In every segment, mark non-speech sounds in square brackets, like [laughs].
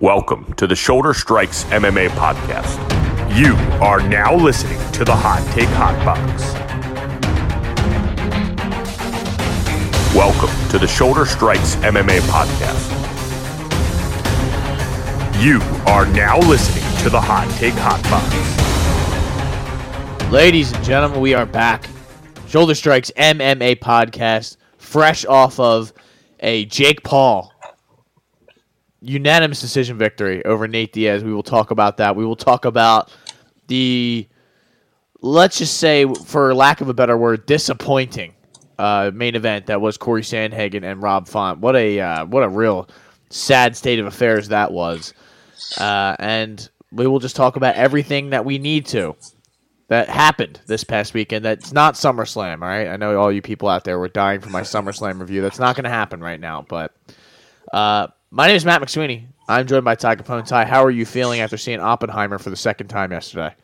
Welcome to the Shoulder Strikes MMA podcast. You are now listening to the Hot Take Hot Box. Welcome to the Shoulder Strikes MMA podcast. You are now listening to the Hot Take Hot Box. Ladies and gentlemen, we are back. Shoulder Strikes MMA podcast, fresh off of a Jake Paul unanimous decision victory over Nate Diaz. We will talk about that. We will talk about the, let's just say, for lack of a better word, disappointing uh, main event that was Corey Sandhagen and Rob Font. What a uh, what a real sad state of affairs that was. Uh, and we will just talk about everything that we need to that happened this past weekend. That's not SummerSlam. All right, I know all you people out there were dying for my SummerSlam review. That's not going to happen right now, but. My name is Matt McSweeney. I'm joined by Ty Capone. Ty, how are you feeling after seeing Oppenheimer for the second time yesterday?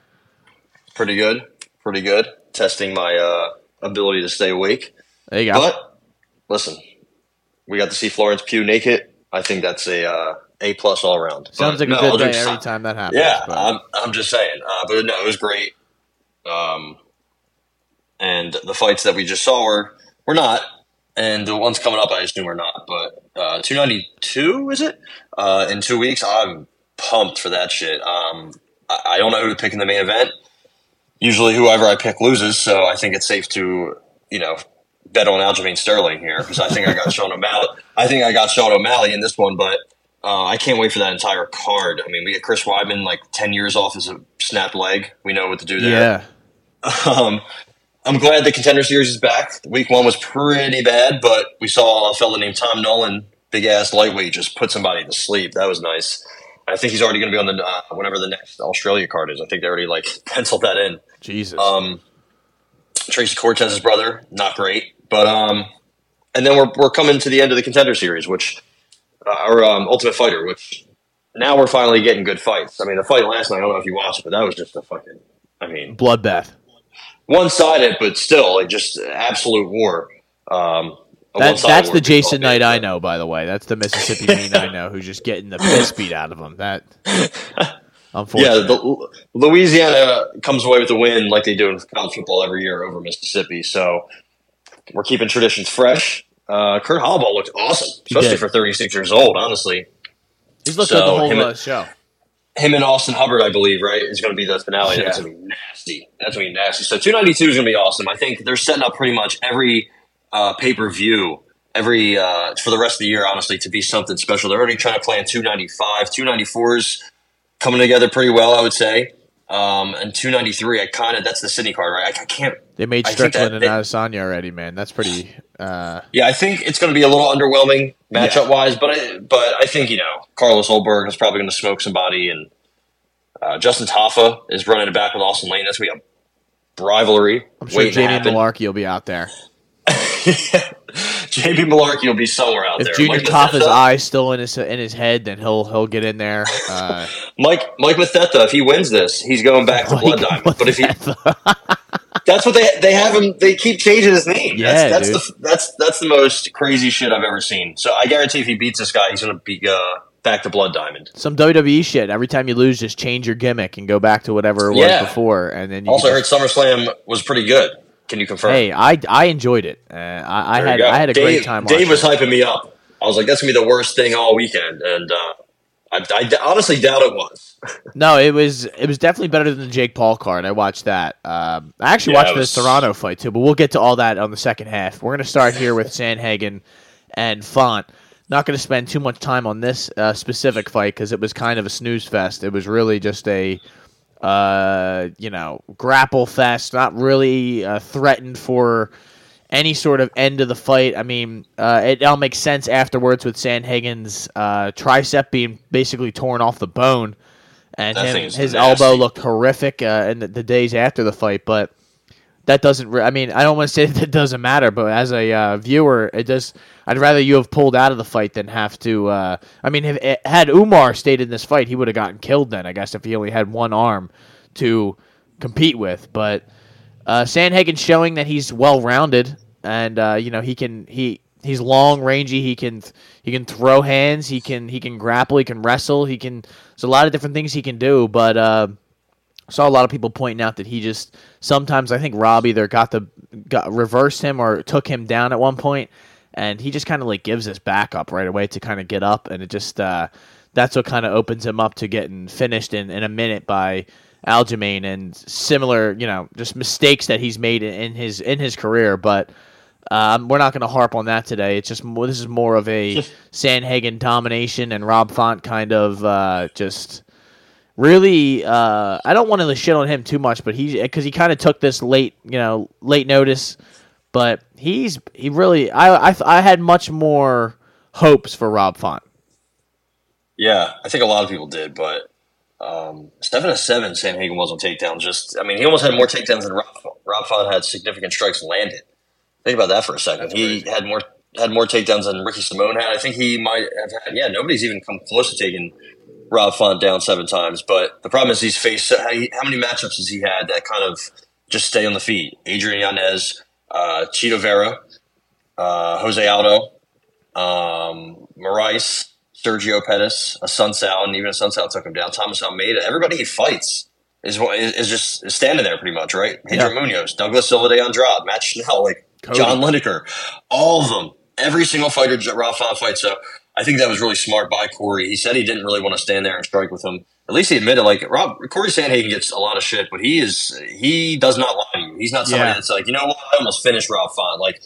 Pretty good. Pretty good. Testing my uh, ability to stay awake. There you go. But listen, we got to see Florence Pugh naked. I think that's a uh, a plus all around. Sounds But like a no, good day every time that happens. Yeah, but- I'm, I'm just saying. Uh, but no, it was great. Um, and the fights that we just saw were were not, and the ones coming up, I assume are not. But uh, 292 is it? Uh, in two weeks, I'm pumped for that shit. Um, I, I don't know who to pick in the main event. Usually, whoever I pick loses, so I think it's safe to you know bet on Aljamain Sterling here because I think I got Sean O'Malley. I think I got Sean O'Malley in this one, but uh, I can't wait for that entire card. I mean, we get Chris Weidman like ten years off as a snapped leg. We know what to do there. yeah. [laughs] Um, I'm glad the contender series is back. Week one was pretty bad, but we saw a fella named Tom Nolan, big ass lightweight, just put somebody to sleep. That was nice. I think he's already going to be on the uh, whenever the next Australia card is. I think they already like [laughs] penciled that in. Jesus. Um, Tracy Cortez's brother, not great, but um, and then we're we're coming to the end of the contender series, which uh, our um, Ultimate Fighter, which now we're finally getting good fights. I mean, the fight last night, I don't know if you watched it, but that was just a fucking. I mean, Bloodbath. One sided, but still, like just absolute war. Um, That, that's the Jason Knight I know, by the way. That's the Mississippi Mean I know who's just getting the piss beat out of him. That, [laughs] Yeah, the, Louisiana comes away with a win like they do in college football every year over Mississippi. So we're keeping traditions fresh. Uh, Kurt Holobaugh looked awesome, especially for 36 years old. Honestly, He's looked so good the whole uh, show. Him and Austin Hubbard, I believe, right, is going to be the finale. That's going to be nasty. That's going to be nasty. So 292 is going to be awesome. I think they're setting up pretty much every uh, pay per view, every uh, for the rest of the year, honestly, to be something special. They're already trying to plan 295, 294s coming together pretty well, I would say. Um, and 293, I kind of that's the Sydney card, right? I, I can't. They made I think that Strickland and Adesanya already, man. That's pretty. Uh, Yeah, I think it's going to be a little underwhelming matchup wise, but I, but I think you know Carlos Ulberg is probably going to smoke somebody, and uh, Justin Tafa is running it back with Austen Lane. That's going to be a rivalry. I'm sure Jamie. Mullarkey will be out there. [laughs] Jamie Mullarkey will be somewhere out If there. Junior Mike Tafa's eye's still in his in his head, then he'll he'll get in there. Uh, [laughs] Mike Mike Mathetha, if he wins this, he's going back to [laughs] Blood Diamond. But if he, that's what they they have him. They keep changing his name. Yeah, that's, dude. that's the that's that's the most crazy shit I've ever seen. So I guarantee if he beats this guy, he's going to be uh, back to Blood Diamond. some WWE shit. Every time you lose, just change your gimmick and go back to whatever it was Yeah. before, and then you Also, I can heard SummerSlam was pretty good. Can you confirm? Hey, I I enjoyed it. Uh, I, I had. I had a Dave, great time. Dave watching was it. hyping me up. I was like, "That's gonna be the worst thing all weekend," and uh, I, I honestly doubt it was. No, it was it was definitely better than the Jake Paul card. I watched that. Um, I actually Yeah, watched it the Serrano fight too, but we'll get to all that on the second half. We're gonna start here with Sandhagen and Font. Not going to spend too much time on this uh, specific fight because it was kind of a snooze fest. It was really just a, uh, you know, grapple fest. Not really uh, threatened for any sort of end of the fight. I mean, uh, it all makes sense afterwards with Sandhagen's uh, tricep being basically torn off the bone, and him, his nasty. elbow looked horrific uh, in the, the days after the fight. But that doesn't. Re- I mean, I don't want to say [laughs] that it doesn't matter, but as a uh, viewer, it does. I'd rather you have pulled out of the fight than have to. Uh, I mean, if, eh, had Umar stayed in this fight, he would have gotten killed. Then I guess if he only had one arm to compete with, but uh, Sandhagen showing that he's well rounded and uh, you know he can he he's long, rangy. He can he can throw hands. He can he can grapple. He can wrestle. He can. There's a lot of different things he can do. But uh, saw a lot of people pointing out that he just sometimes I think Rob either got the got reversed him or took him down at one point, and he just kind of like gives his back up right away to kind of get up, and it just uh, that's what kind of opens him up to getting finished in, in a minute by Aljamain and similar, you know, just mistakes that he's made in, in his in his career. But um, we're not going to harp on that today. It's just more, this is more of a Sandhagen domination and Rob Font kind of uh, just really. Uh, I don't want to shit on him too much, but he because he kind of took this late, you know, late notice. But he's he really I I, I had much more hopes for Rob Font. Yeah, I think a lot of people did, but um, seven to seven, Sandhagen was on takedowns. Just, I mean, he almost had more takedowns than Rob. Rob Font had significant strikes landed. Think about that for a second. That's he crazy. had more had more takedowns than Ricky Simone had. I think he might have had. Yeah, nobody's even come close to taking Rob Font down seven times. But the problem is he's faced how how many matchups has he had that kind of just stay on the feet? Adrian Yanez, uh, Chito Vera, uh, Jose Aldo, um, Moraes, Sergio Pettis, Assunção, and even Assunção took him down. Thomas Almeida. Everybody he fights is is, is just standing there pretty much, right? Pedro Yeah. Munhoz, Douglas Silva de Andrade, Matt Schnell, like Cody. John Lineker, all of them. Every single fighter Font fights. So I think that was really smart by Corey. He said he didn't really want to stand there and strike with him. At least he admitted, like Rob Corey Sandhagen gets a lot of shit, but he is he does not lie to you. He's not somebody Yeah. that's like, you know what, I almost finished Rob Font. Like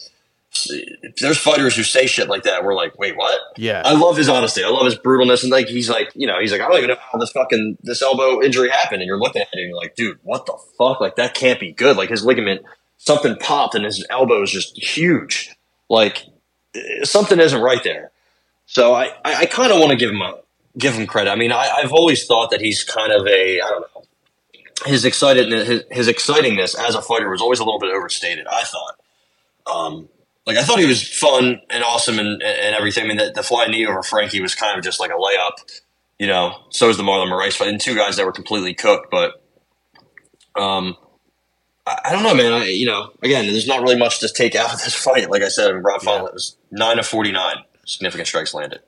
there's fighters who say shit like that. We're like, wait, what? Yeah. I love his honesty. I love his brutalness, and like he's like, you know, he's like, I don't even know how this fucking this elbow injury happened. And you're looking at it, and you're like, dude, what the fuck? Like that can't be good. Like his ligament, something popped, and his elbow is just huge. Like something isn't right there. So I, I, I kind of want to give him a give him credit. I mean, I, I've always thought that he's kind of a I don't know. His excited his, his excitingness as a fighter was always a little bit overstated. I thought. Um, like I thought he was fun and awesome and, and everything. I mean, the, the flying knee over Frankie was kind of just like a layup, you know. So was the Marlon Moraes fight, and two guys that were completely cooked. But, um, I, don't know, man. I, you know, again, there's not really much to take out of this [laughs] fight. Like I said, Rob Yeah. was nine of forty nine significant strikes landed,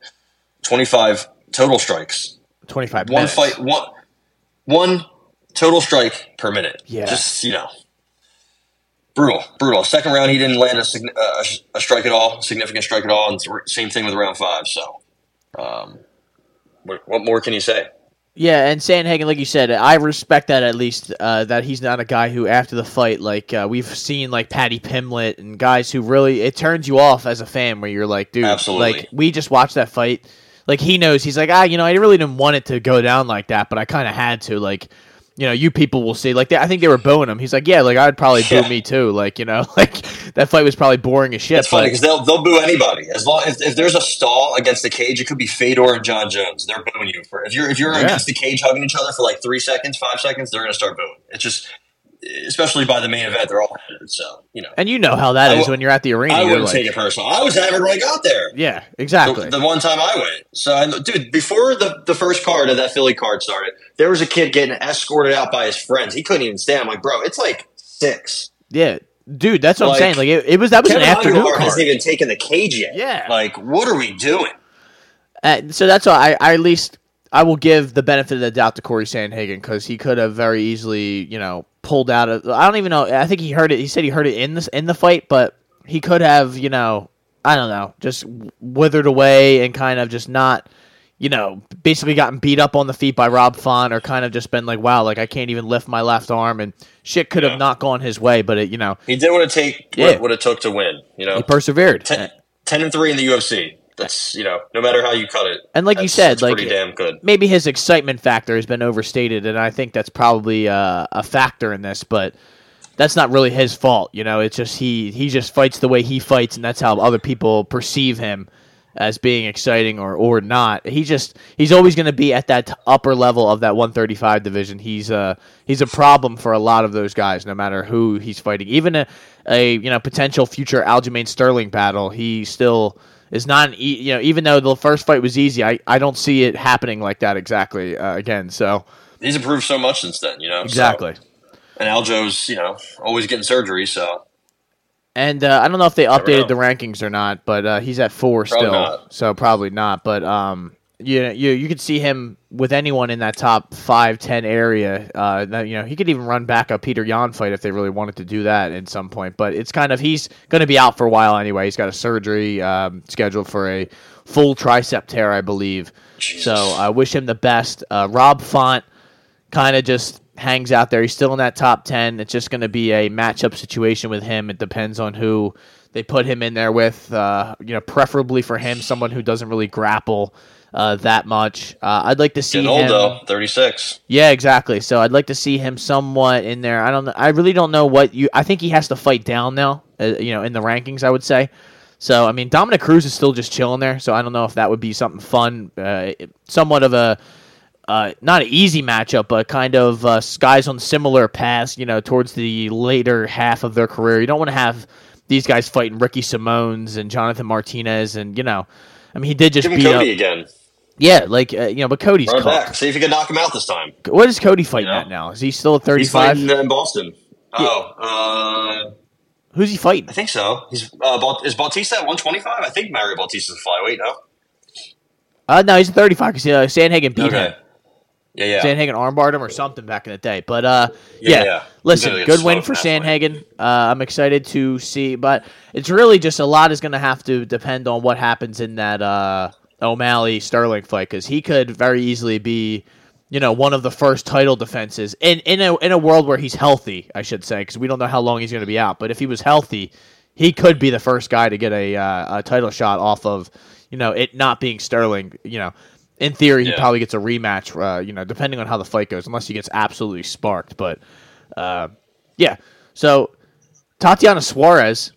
twenty five total strikes, Twenty five one minutes. fight, one one total strike per minute. Yeah. just you know, brutal, brutal. Second round, he didn't land a, uh, a, a strike at all, significant strike at all, and same thing with round five. So, um, what, what more can you say? Yeah, and Sandhagen, like you said, I respect that at least uh, that he's not a guy who, after the fight, like uh, we've seen, like Patty Pimlet and guys who really it turns you off as a fan, where you're like, dude, Absolutely. like we just watched that fight. Like he knows, he's like, ah, you know, I really didn't want it to go down like that, but I kind of had to. Like, you know, you people will see. Like, they, I think they were booing him. He's like, yeah, like I'd probably Yeah. boo me too. Like, you know, [laughs] like that fight was probably boring as shit. It's funny because they'll they'll boo anybody as long if, if there's a stall against the cage. It could be Fedor and John Jones. They're booing you for if you're if you're Yeah. against the cage hugging each other for like three seconds, five seconds. They're gonna start booing. It's just especially by the main event. They're all hammered, so you know. and you know how that is when you're at the arena. I wouldn't like, take it personal. I was hammered when I got there. Yeah, The, exactly. the one time I went. So, I, dude, before the, the first card of that Philly card started, there was a kid getting escorted out by his friends. He couldn't even stand. I'm like, bro, it's like six. yeah, dude, that's what Like, I'm saying. Like it, it was that was Kevin an afternoon Aguilar card. hasn't even taken the cage yet. Yeah. Like, what are we doing? Uh, so that's why I, I at least I will give the benefit of the doubt to Corey Sandhagen because he could have very easily, you know, pulled out of. I don't even know. I think he heard it. He said he heard it in this in the fight, but he could have, you know, I don't know, just withered away and kind of just not, you know, basically gotten beat up on the feet by Rob Font or kind of just been like, wow, like I can't even lift my left arm and shit could have not gone his way, but it, you know, He did what it take Yeah. what, it took to win. You know, he persevered. 10, 10 and three in the UFC. That's you know, no matter how you cut it. And like you said, like pretty damn good. maybe his excitement factor has been overstated, and I think that's probably uh, a factor in this. But that's not really his fault, you know. It's just he he just fights the way he fights, and that's how other people perceive him as being exciting or or not. He just he's always going to be at that upper level of that 135 division. He's a he's a problem for a lot of those guys, no matter who he's fighting. Even a, a you know potential future Aljamain Sterling battle, he still is not an e- you know even though the first fight was easy, I, I don't see it happening like that exactly uh, again. So He's improved so much since then. You know, So- exactly. and Aljo's you know always getting surgery. So And uh, I don't know if they updated the rankings or not, but uh, he's at four Probably still, not. so probably not. But um, you know, you you could see him with anyone in that top five ten area. Uh, that, you know, he could even run back a Peter Yan fight if they really wanted to do that at some point. But it's kind of he's going to be out for a while anyway. He's got a surgery um, scheduled for a full tricep tear, I believe. Jesus. So I wish him the best. Uh, Rob Font kind of just hangs out there. He's still in that top 10. It's just going to be a matchup situation with him. It depends on who they put him in there with. Uh, you know, preferably for him, someone who doesn't really grapple uh, that much. Uh, I'd like to see Getting old him. though, thirty six. Yeah, exactly. So I'd like to see him somewhat in there. I don't. I really don't know what you. I think he has to fight down now. Uh, you know, in the rankings, I would say. So I mean, Dominic Cruz is still just chilling there. So I don't know if that would be something fun. Uh, somewhat of a. Uh, not an easy matchup, but kind of uh, guys on similar paths, you know, towards the later half of their career. You don't want to have these guys fighting Ricky Simones and Jonathan Martinez, and you know, I mean, he did just Give beat Cody up, again. Yeah, like uh, you know, but Cody's Run back. See if you can knock him out this time. What is Cody fighting You know? at now? Is he still at He's 35? fighting in Boston. Oh, uh, Who's he fighting? I think so. He's uh, is Bautista at one twenty five? I think Mario Bautista's a flyweight. No. Uh, no, he's at 35 because uh, Sandhagen beat him. Yeah, yeah. Sandhagen armbarred him or something back in the day. But uh, Yeah, yeah, yeah. listen, good win smoked for that fight. Sandhagen. Uh, I'm excited to see, but it's really just a lot is going to have to depend on what happens in that uh, O'Malley Sterling fight because he could very easily be, you know, one of the first title defenses in in a in a world where he's healthy. I should say because we don't know how long he's going to be out. But if he was healthy, he could be the first guy to get a uh, a title shot off of, you know, it not being Sterling. You know. In theory, he Yeah. probably gets a rematch. Uh, you know, depending on how the fight goes, unless he gets absolutely sparked. But uh, yeah. So Tatiana Suarez,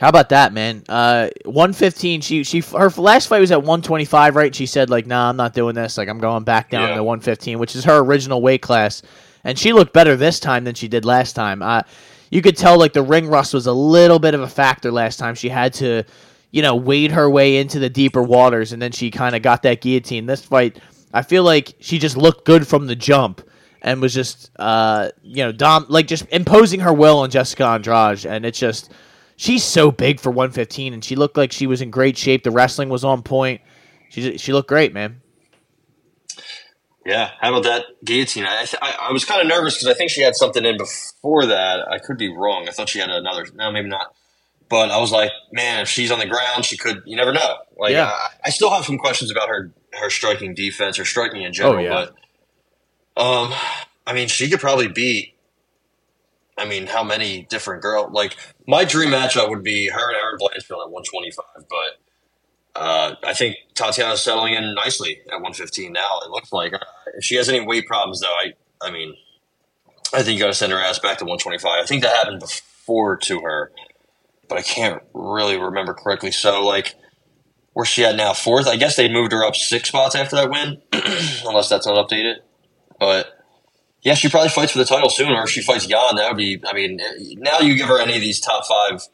how about that, man? Uh, one fifteen. She she her last fight was at one twenty five, right? She said like, "Nah, I'm not doing this. Like, I'm going back down Yeah. to one fifteen, which is her original weight class." And she looked better this time than she did last time. Uh, you could tell like the ring rust was a little bit of a factor last time. She had to, you know, wade her way into the deeper waters, and then she kind of got that guillotine. This fight, I feel like she just looked good from the jump and was just, uh, you know, dom like just imposing her will on Jessica Andrade, and it's just she's so big for 115, and she looked like she was in great shape. The wrestling was on point. She she looked great, man. Yeah, how about that guillotine? I, I, I was kind of nervous because I think she had something in before that. I could be wrong. I thought she had another. No, maybe not. But I was like, man, if she's on the ground, she could. You never know. Like, Yeah. I, I still have some questions about her her striking defense or striking in general. Oh, yeah. But, um, I mean, she could probably beat. I mean, how many different girls? Like, my dream matchup would be her and Erin Blanchfield at 125, but. Uh, I think Tatiana's settling in nicely at 115 now. It looks like if she has any weight problems, though, I I mean, I think you got to send her ass back to 125. I think that happened before to her, but I can't really remember correctly. So like, where's she at now? Fourth? I guess they moved her up six spots after that win, [clears throat] unless that's not updated. But yeah, she probably fights for the title soon, or if she fights Yan, that would be. I mean, now you give her any of these top five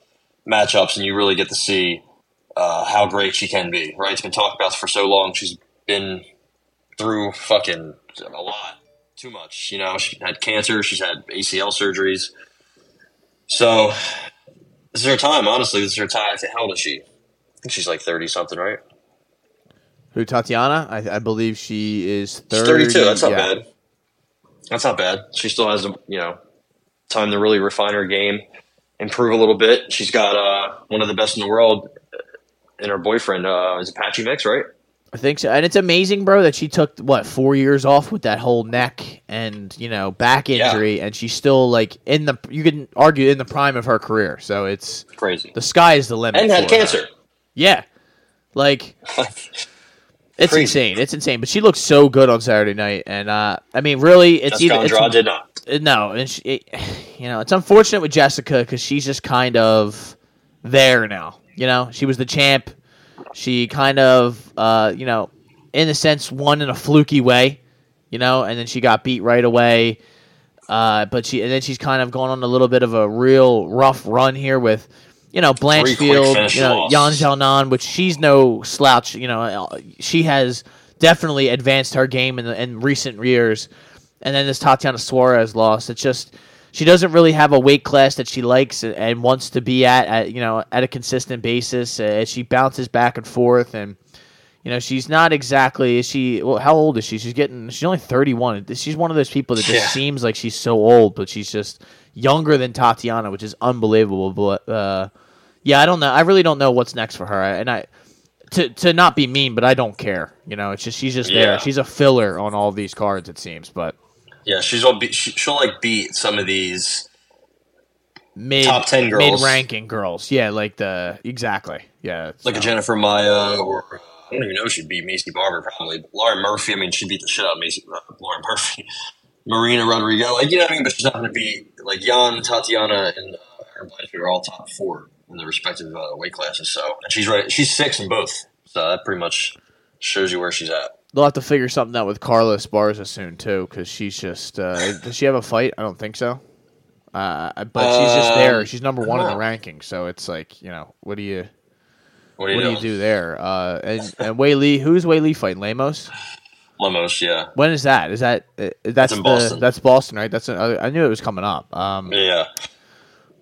matchups, and you really get to see uh, how great she can be. Right? It's been talked about for so long. She's been through fucking a lot, too much. You know, she had cancer. She's had ACL surgeries. So this is her time. Honestly, this is her time. How old is she? I think she's like thirty something, right? Who Tatiana? I, I believe she is She's 32. That's not yeah. bad. That's not bad. She still has, you know, time to really refine her game, improve a little bit. She's got uh, one of the best in the world and her boyfriend. Uh, is Patchy Mix, right? I think so. And it's amazing, bro, that she took what four years off with that whole neck and you know back Yeah. injury, and she's still like in the you can argue in the prime of her career. So it's Crazy. the sky is the limit. And had for her. cancer. Yeah, like [laughs] it's Crazy. insane. It's insane. But she looks so good on Saturday night, and uh, I mean, really, it's Jessica either it's, Andrade did not. uh, no, and she, it, you know, it's unfortunate with Jessica because she's just kind of there now. You know, she was the champ. She kind of, uh, you know, in a sense, won in a fluky way. You know, and then she got beat right away. Uh, but she and then she's kind of gone on a little bit of a real rough run here with, you know, Blanchfield, you know. Yan Xiaonan, which she's no slouch. You know, she has definitely advanced her game in, the, in recent years. And then this Tatiana Suarez loss. It's just she doesn't really have a weight class that she likes and, and wants to be at, at you know at a consistent basis. Uh, she bounces back and forth, and you know she's not exactly. Is she? Well, how old is she? She's getting. She's only thirty one. She's one of those people that just Yeah. seems like she's so old, but she's just younger than Tatiana, which is unbelievable. But uh, yeah, I don't know. I really don't know what's next for her, and I. To, to not be mean, but I don't care. You know, it's just she's just Yeah. there. She's a filler on all these cards, it seems. But Yeah, she's all be, she, she'll like beat some of these. mid Top 10 girls. mid ranking girls. Yeah, like the exactly. Yeah, like a Jennifer Maia or I don't even know if she'd beat Maycee Barber probably. Lauren Murphy, I mean, she'd beat the shit out of Maycee uh, Lauren Murphy. Marina Rodriguez, like you know what I mean, but she's not going to be like Yan, Tatiana, and uh, her Blanchard are all top four in the respective uh, weight classes. So and she's right, she's six in both. So that pretty much shows you where she's at. They'll have to figure something out with Carla Esparza soon too, because she's just. Uh, does she have a fight? I don't think so. Uh, but she's just there. Um, She's number one in the ranking, so it's like you know, what do you What do you what do you do there? Uh, and and Weili, who's Weili fighting? Lemos. Lemos, yeah, When is that? Is that uh, that's the Boston. that's Boston, right? That's I I knew it was coming up. Um, yeah.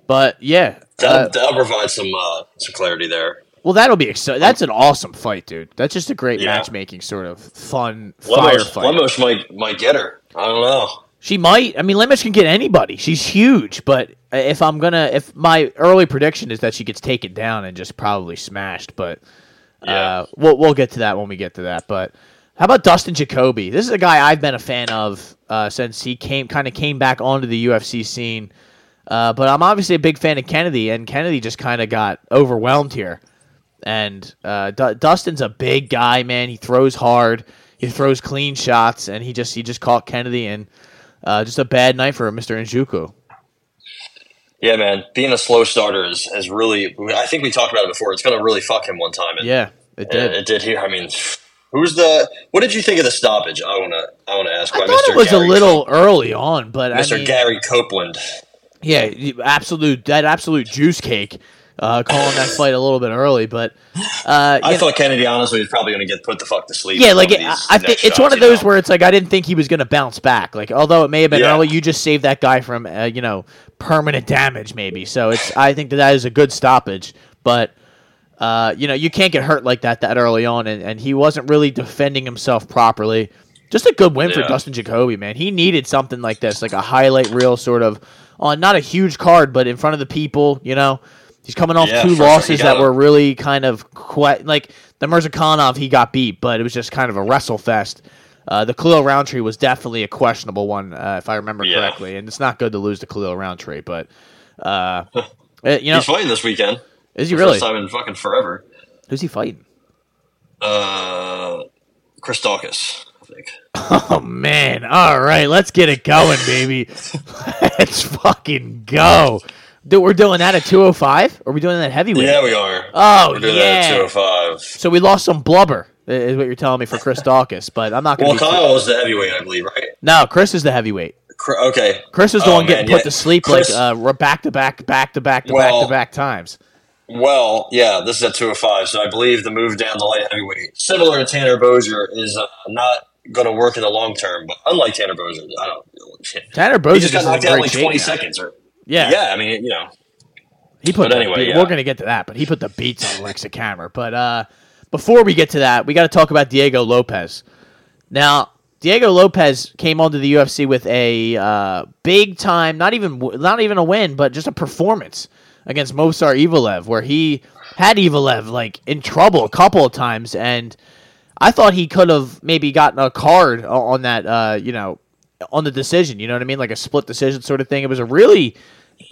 but yeah, That'll, uh, that'll provide some uh, some clarity there. well, that'll be exciting. That's an awesome fight, dude. That's just a great Yeah. matchmaking sort of fun fire Lemos, fight. Lemos might might get her. I don't know. She might. I mean, Lemos can get anybody. She's huge, but if I'm gonna, if my early prediction is that she gets taken down and just probably smashed, but Yeah. uh, we'll we'll get to that when we get to that. But how about Dustin Jacoby? This is a guy I've been a fan of uh, since he came kind of came back onto the UFC scene. Uh, but I'm obviously a big fan of Kennedy, and Kennedy just kind of got overwhelmed here. And uh, Du- Dustin's a big guy, man. He throws hard, he throws clean shots, and he just he just caught Kennedy and uh, just a bad night for Mr. Njuku. Yeah, man, being a slow starter is, is really. I think we talked about it before. It's going to really fuck him one time. And Yeah, it it, did. it did here. I mean, who's the? What did you think of the stoppage? I want to. I want to ask. I why thought Mr. it was Gary a little early on, but Mr. I mean, Gary Copeland. yeah, absolute that absolute juice cake. Uh, calling that fight a little bit early, but uh, I know- thought Kennedy honestly was probably going to get put the fuck to sleep. Yeah, like it, of I think it's one of those know? where it's like I didn't think he was going to bounce back. Like although it may have been Yeah. early, you just saved that guy from uh, you know permanent damage maybe. So it's I think that that is a good stoppage, but uh, you know you can't get hurt like that that early on, and, and he wasn't really defending himself properly. Just a good win for Dustin Jacoby, man. He needed something like this, like a highlight reel sort of on not a huge card, but in front of the people. You know, he's coming off Yeah, two. Losses that a- were really kind of que- like the Murzakanov he got beat, but it was just kind of a wrestle fest. Uh, the Khalil Rountree was definitely a questionable one, uh, if I remember Yeah. correctly, and it's not good to lose to Khalil Rountree, but uh, [laughs] eh, you know, He's fighting this weekend. Is he really? First time in fucking forever. Who's he fighting? Uh, Chris Daukaus, I think. [laughs] Oh man! All right, let's get it going, baby. [laughs] let's fucking go. Dude, we're doing that at two hundred five. Are we doing that heavyweight? Yeah, we are. Oh We're doing yeah. that at 205. So we lost some blubber, is what you're telling me for Chris Daukaus, but I'm not going Well, to. Kyle was the heavyweight, I believe, right? No, Chris is the heavyweight. Okay. Chris is the Oh, one getting put yeah. to sleep Chris- like uh, back to back, back to back to Well- back to back times. Well, yeah, this is at 205, so I believe the move down the light heavyweight, similar to Tanner Boser, is uh, not going to work in the long term. But unlike Tanner Boser, I don't. Tanner Boser just got knocked out in like 20 now. seconds. Or, Yeah, yeah, I mean, you know, He put But the anyway, yeah. we're gonna get to that, but he put the beats on Aleksa Camur. But uh, before we get to that, we got to talk about Diego Lopes. Now, Diego Lopes came onto the UFC with a uh, big time, not even not even a win, but just a performance against Movsar Evloev, where he had Evloev like in trouble a couple of times, and I thought he could have maybe gotten a card on that, uh, you know, on the decision. You know what I mean, like a split decision sort of thing. It was a really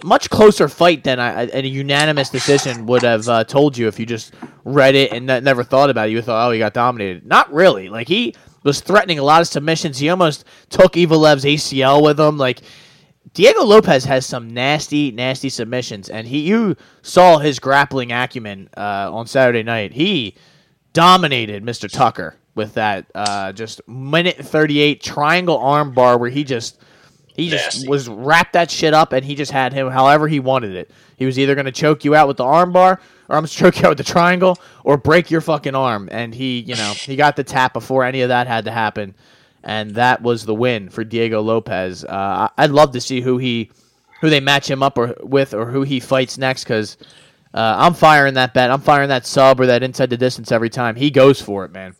much closer fight than a unanimous decision would have uh, told you if you just read it and ne- never thought about it. You thought, oh, he got dominated. Not really. Like he was threatening a lot of submissions. He almost took Evloev's ACL with him. Like Diego Lopes has some nasty, nasty submissions, and he you saw his grappling acumen uh, on Saturday night. He dominated Mr. Tucker with that uh, just minute thirty eight triangle arm bar where he just he just Nasty. was wrapped that shit up and he just had him however he wanted it. He was either going to choke you out with the arm bar or I'm to [laughs] choke you out with the triangle or break your fucking arm. And he, you know, he got the tap before any of that had to happen. And that was the win for Diego Lopes. Uh, I'd love to see who he who they match him up or with or who he fights next because uh, I'm firing that bet. I'm firing that sub or that inside the distance every time. He goes for it, man.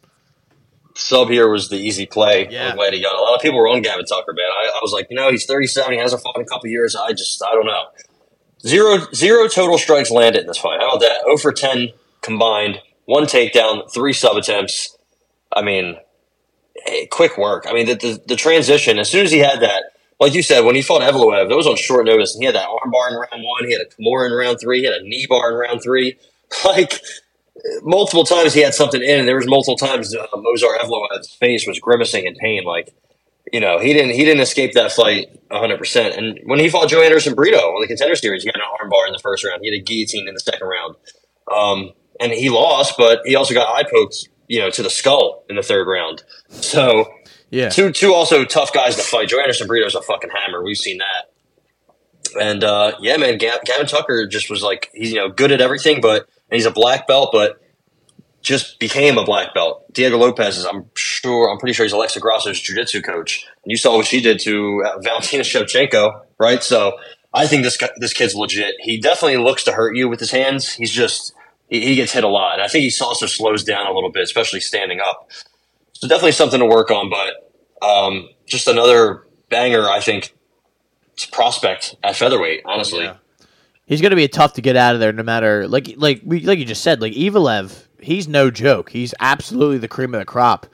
Sub here was the easy play. Yeah. He got. it. A lot of people were on Gavin Tucker, man. I, I was like, you know, he's 37. He hasn't fought in a couple years. I just, I don't know. Zero, zero total strikes landed in this fight. How about that? 0 for 10 combined. One takedown, three sub attempts. I mean, quick work. I mean, the, the, the transition, as soon as he had that, like you said, when he fought Evloev, that was on short notice, and he had that arm bar in round one, he had a Kimura in round three, he had a knee bar in round three. [laughs] Like, multiple times he had something in, and there was multiple times uh, Movsar Evloev's face was grimacing in pain. Like, you know, he didn't he didn't escape that fight 100. percent And when he fought Joanderson Brito on the contender series, he got an arm bar in the first round. He had a guillotine in the second round, um, and he lost, but he also got eye poked, you know, to the skull in the third round. So Yeah. two two also tough guys to fight. Joanderson Brito's a fucking hammer. We've seen that. And uh, yeah, man, Gavin Tucker just was like he's you know good at everything, but and he's a black belt, but just became a black belt. Diego Lopes is, I'm sure, I'm pretty sure he's Alexa Grasso's jiu-jitsu coach. And you saw what she did to uh, Valentina Shevchenko, right? So I think this guy, this kid's legit. He definitely looks to hurt you with his hands. He's just he, he gets hit a lot. And I think he also slows down a little bit, especially standing up. So definitely something to work on, but um, just another banger. I think prospect at featherweight. Honestly, Yeah. He's going to be tough to get out of there, no matter like like we like you just said. Like Evloev, he's no joke. He's absolutely the cream of the crop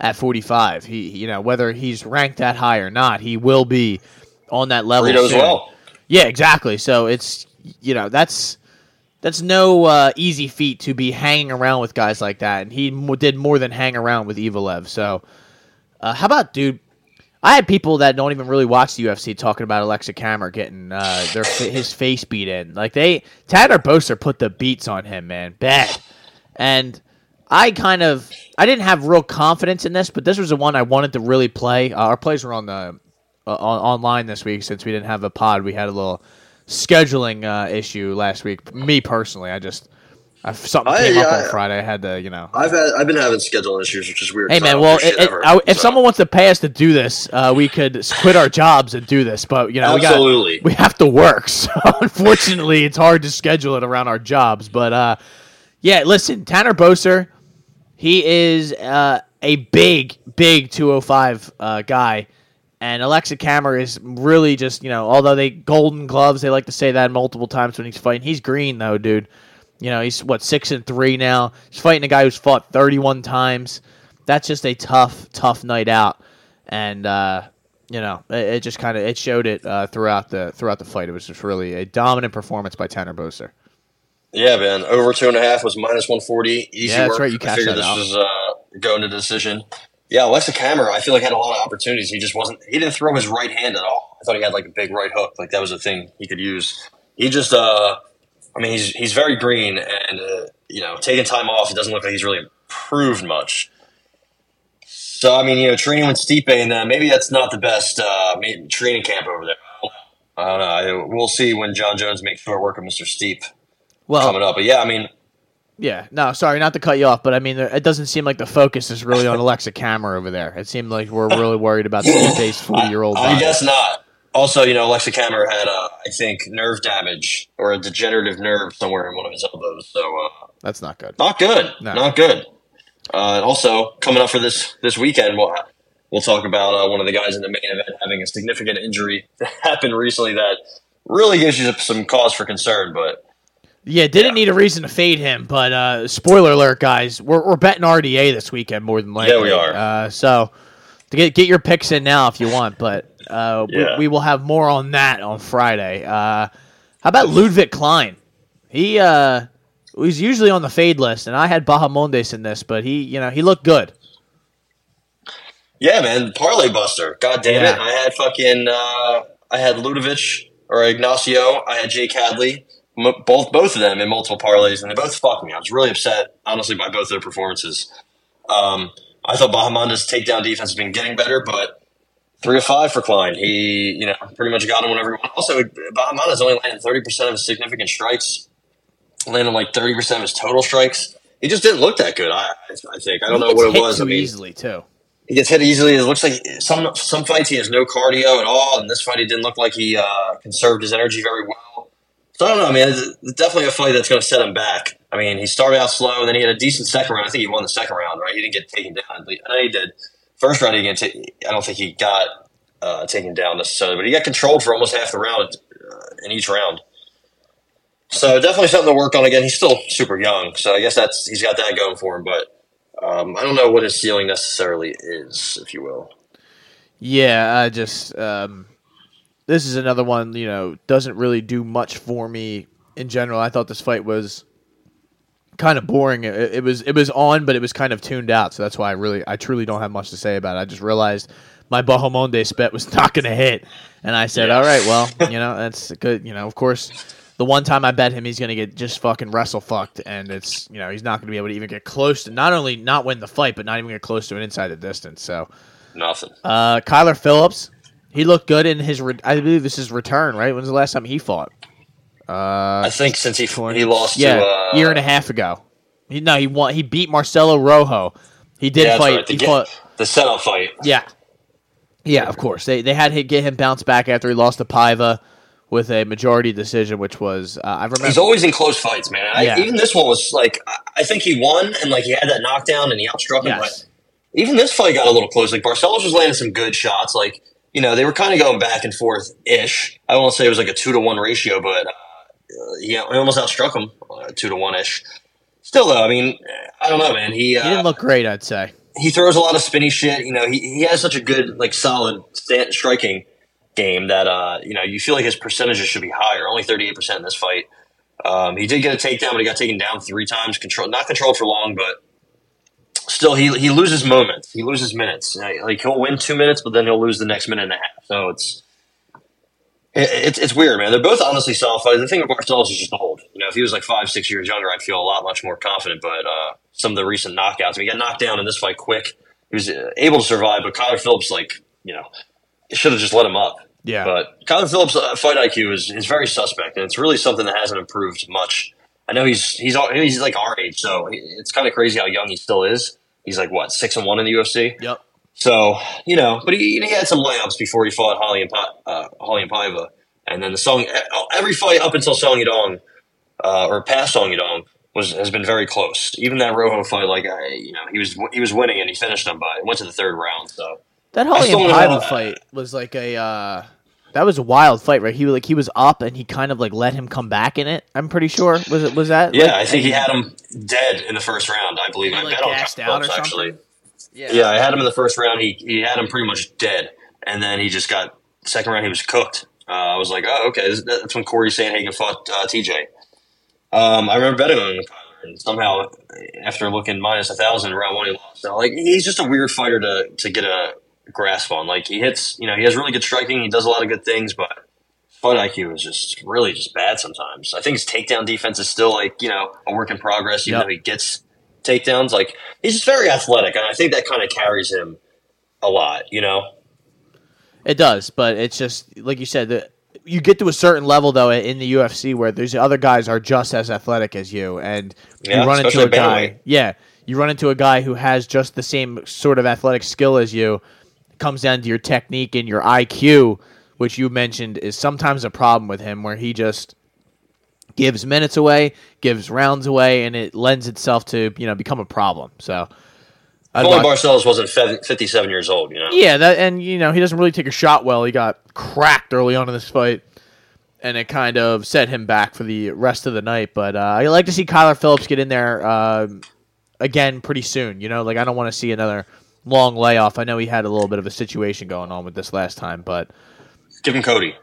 at 45. He you know whether he's ranked that high or not, he will be on that level. Brito as well. Yeah, exactly. So it's you know that's that's no uh, easy feat to be hanging around with guys like that, and he did more than hang around with Evloev. So uh, how about dude? I had people that don't even really watch the UFC talking about Aleksa Camur getting uh, their his face beat in. Like they Tanner Boser put the beats on him, man, bad. And I kind of I didn't have real confidence in this, but this was the one I wanted to really play. Uh, our plays were on the uh, on, online this week since we didn't have a pod. We had a little scheduling uh, issue last week. Me personally, I just I, something I- came up on Friday. I had to you know. I've had I've been having scheduling issues, which is weird. Hey I man, well, it, it, ever, I- if someone wants to pay us to do this, uh, we could quit our jobs and do this. But you know, we got Absolutely. we have to work. [laughs] So unfortunately, it's hard to schedule it around our jobs. But uh, yeah, listen, Tanner Boser, he is uh, a big, big 205 uh, guy. And Aleksa Camur is really just, you know, although they golden gloves, they like to say that multiple times when he's fighting. He's green though, dude. You know, he's what six and three now. He's fighting a guy who's fought 31 times. That's just a tough, tough night out. And uh, you know, it, it just kind of it showed it uh, throughout the throughout the fight. It was just really a dominant performance by Tanner Boser. Yeah, man. Over two and a half was minus one forty. Easy Yeah, that's work. right, you I figured that this out. was uh, going to decision. Yeah, Aleksa Camur, I feel like had a lot of opportunities. He just wasn't. He didn't throw his right hand at all. I thought he had like a big right hook. Like that was a thing he could use. He just. uh I mean, he's he's very green, and uh, you know, taking time off. It doesn't look like he's really improved much. So I mean, you know, training with Stipe, and uh, maybe that's not the best uh, training camp over there. I don't know. I, we'll see when John Jones makes short work of Mr. Steep Well, coming up. But yeah, I mean, Yeah, no, sorry, not to cut you off, but I mean, it doesn't seem like the focus is really on Aleksa Camur over there. It seemed like we're really worried about Stipe's forty-year-old I guess not. Also, you know, Aleksa Camur had, uh, I think, nerve damage or a degenerative nerve somewhere in one of his elbows. So, uh, That's not good. not good. No. Not good. Uh, and also, coming up for this this weekend, we'll, we'll talk about uh, one of the guys in the main event having a significant injury [laughs] that happened recently that really gives you some cause for concern. But Yeah, didn't need a reason to fade him, but uh, spoiler alert, guys, we're, we're betting RDA this weekend more than likely. Yeah, we are. Uh, so to get get your picks in now if you want, but uh, Yeah. we, we will have more on that on Friday. Uh, how about Ludwig Klein? He uh, he's usually on the fade list, and I had Bahamondes in this, but he you know he looked good. yeah, man, parlay buster. God damn Yeah. it! I had fucking uh, I had Ludovic or Ignacio. I had Jake Hadley. M- both both of them in multiple parlays, and they both fucked me. I was really upset, honestly, by both their performances. Um, I thought Bahamondes' takedown defense has been getting better, but three of five for Klein. He, you know, pretty much got him whenever he wanted. Also, Bahamondes only landed thirty percent of his significant strikes, landed like thirty percent of his total strikes. He just didn't look that good. I, I think I don't know what it was. too I mean, easily too. he gets hit easily. It looks like some some fights he has no cardio at all, and this fight he didn't look like he uh, conserved his energy very well. So I don't know, man. It's definitely a fight that's going to set him back. I mean, he started out slow, and then he had a decent second round. I think he won the second round, right? He didn't get taken down. I know he did. First round, he didn't. I don't think he got uh, taken down necessarily, but he got controlled for almost half the round uh, in each round. So definitely something to work on. Again, he's still super young, so I guess that's he's got that going for him. But um, I don't know what his ceiling necessarily is, if you will. Yeah, I just um, this is another one. You know, doesn't really do much for me in general. I thought this fight was kind of boring. It, it, was it was on, but it was kind of tuned out. So that's why I really I truly don't have much to say about it. I just realized my Bahamonde bet was [laughs] not going to hit, and I said, yeah. all right, well, [laughs] you know, that's good. You know, of course the one time I bet him he's going to get just fucking wrestle fucked, and it's you know he's not going to be able to even get close to not only not win the fight, but not even get close to an inside the distance. So nothing. Uh, Kyler Phillips, he looked good in his. Re- I believe this is return. Right? When's the last time he fought? Uh, I think since he 20, he lost. Yeah, to, uh, year and a half ago. He no, he won. He beat Marcelo Rojo. He did yeah, fight. Right. he get, fought the setup fight. Yeah, yeah. Of course, they they had to get him bounced back after he lost to Paiva with a majority decision, which was uh, I remember. He's always in close fights, man. I, yeah. even this one was like I think he won and like he had that knockdown and he outstruck him. Yes. But even this fight got a little close. Like Barcelos was landing some good shots. Like you know they were kind of going back and forth ish. I won't say it was like a two to one ratio, but uh, yeah, he almost outstruck him uh, two to one ish. Still though, I mean, I don't know, man. He uh, he didn't look great. I'd say he throws a lot of spinny shit. You know, he he has such a good like solid stand, striking game that uh, you know you feel like his percentages should be higher. Only thirty eight percent in this fight. Um, he did get a takedown, but he got taken down three times. Control, not controlled for long, but still, he he loses moments. He loses minutes. Like he'll win two minutes, but then he'll lose the next minute and a half. So it's it's it's weird, man. They're both honestly solid fighters. The thing with Barcelos is just old. You know, if he was like five, six years younger, I'd feel a lot much more confident. But uh, some of the recent knockouts, I mean, he got knocked down in this fight quick. He was uh, able to survive, but Kyler Phillips, like you know, should have just let him up. Yeah. But Kyler Phillips' uh, fight IQ is, is very suspect, and it's really something that hasn't improved much. I know he's he's he's like our age, so it's kind of crazy how young he still is. He's like what six and one in the UFC. Yep. So you know, but he, he had some layups before he fought Raulian uh, Raulian Paiva, and then the song every fight up until Song Yadong uh, or past Song Yadong was has been very close. Even that Rojo fight, like I, you know, he was he was winning and he finished him by went to the third round. So that Raulian Paiva fight was like a uh, that was a wild fight, right? He like he was up and he kind of like let him come back in it. I'm pretty sure was it was that? Yeah, like, I think he had him dead in the first round. I believe I like bet on gassed out actually. Yeah. yeah, I had him in the first round. He he had him pretty much dead, and then he just got second round. He was cooked. Uh, I was like, oh okay, that's when Corey Sandhagen fought uh, TJ. Um, I remember betting on him, and somehow after looking minus a thousand round one, he lost. So, like he's just a weird fighter to to get a grasp on. Like he hits, you know, he has really good striking. He does a lot of good things, but fight IQ is just really just bad sometimes. I think his takedown defense is still like you know a work in progress. Even yep. though he gets takedowns, like he's just very athletic, and I think that kind of carries him a lot. You know, it does, but it's just like you said that. You get to a certain level though in the UFC where there's other guys are just as athletic as you, and yeah, you run into a guy. Yeah, you run into a guy who has just the same sort of athletic skill as you, comes down to your technique and your IQ, which you mentioned is sometimes a problem with him, where he just gives minutes away, gives rounds away, and it lends itself to you know become a problem. So. Only Barcelos wasn't 57 years old, you know. Yeah, that and you know he doesn't really take a shot well. He got cracked early on in this fight, and it kind of set him back for the rest of the night. But uh, I like to see Kyler Phillips get in there uh, again pretty soon. You know, like I don't want to see another long layoff. I know he had a little bit of a situation going on with this last time, but give him Cody.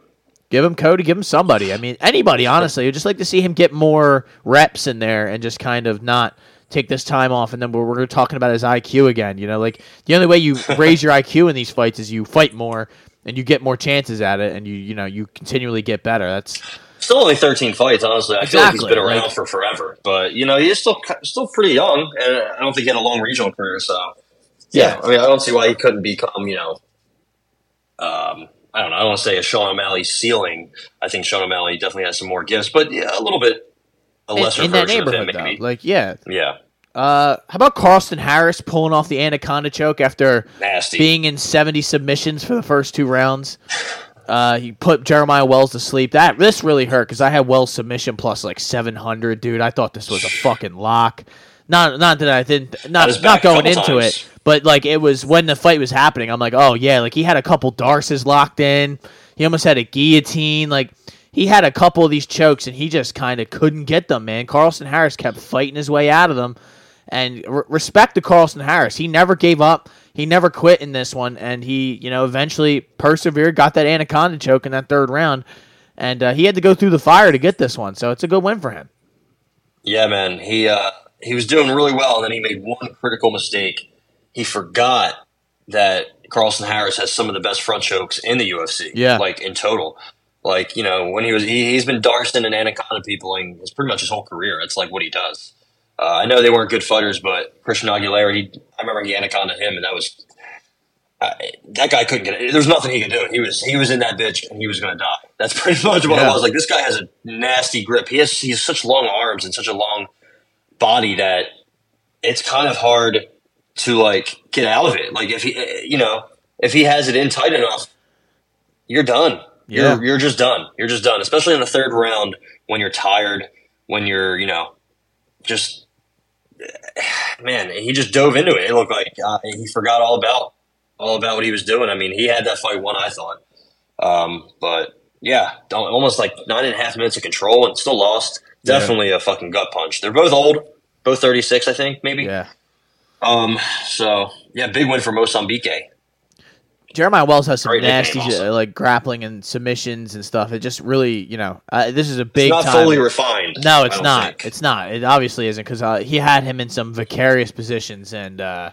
Give him Cody. Give him somebody. I mean, anybody. Honestly, I'd just like to see him get more reps in there and just kind of not take this time off. And then we're, we're talking about his IQ again. You know, like the only way you [laughs] raise your IQ in these fights is you fight more and you get more chances at it, and you you know you continually get better. That's still only 13 fights, honestly. I exactly. feel like he's been around like, for forever. But, you know, he's still still pretty young, and I don't think he had a long regional career, so yeah, I mean, I don't see why he couldn't become, you know, um, I don't know. I don't want to say a Sean O'Malley ceiling. I think Sean O'Malley definitely has some more gifts, but yeah, a little bit a lesser in, in version that neighborhood, of him, maybe. Though. Like, yeah, yeah. Uh, how about Carlston Harris pulling off the anaconda choke after Nasty. being in 70 submissions for the first two rounds? Uh, he put Jeremiah Wells to sleep. That this really hurt because I had Wells submission plus like 700, dude. I thought this was a fucking lock. Not not that I didn't not not going into times. it, but like it was when the fight was happening. I'm like, oh yeah, like he had a couple Darces locked in. He almost had a guillotine. Like he had a couple of these chokes and he just kind of couldn't get them. Man, Carlston Harris kept fighting his way out of them. And re- respect to Carlston Harris. He never gave up. He never quit in this one, and he, you know, eventually persevered, got that anaconda choke in that third round, and uh, he had to go through the fire to get this one. So it's a good win for him. Yeah, man. He uh, he was doing really well, and then he made one critical mistake. He forgot that Carlston Harris has some of the best front chokes in the UFC. Yeah. like in total. Like you know, when he was he, he's been Darson and Anaconda peopling his pretty much his whole career. It's like what he does. Uh, I know they weren't good fighters, but Christian Aguilera, he I remember he Anaconda him, and that was uh, that guy couldn't get it. There was nothing he could do. He was he was in that bitch, and he was going to die. That's pretty much what Yeah. it was. Like this guy has a nasty grip. He has he has such long arms and such a long body that it's kind of hard to like get out of it. Like if he, eh, you know, if he has it in tight enough, you're done. Yeah. You're you're just done. You're just done. Especially in the third round when you're tired, when you're you know, just man. He just dove into it. It looked like uh, he forgot all about all about what he was doing. I mean, he had that fight won. I thought, um, but yeah, almost like nine and a half minutes of control and still lost. Yeah. Definitely a fucking gut punch. They're both old, both thirty six, I think, maybe. Yeah. Um. So yeah, big win for Mozambique. Jeremiah Wells has some Great nasty uh, like grappling and submissions and stuff. It just really, you know, uh, this is a big It's not time. fully refined. No, it's don't think. It's not. It obviously isn't because uh, he had him in some vicarious positions and uh,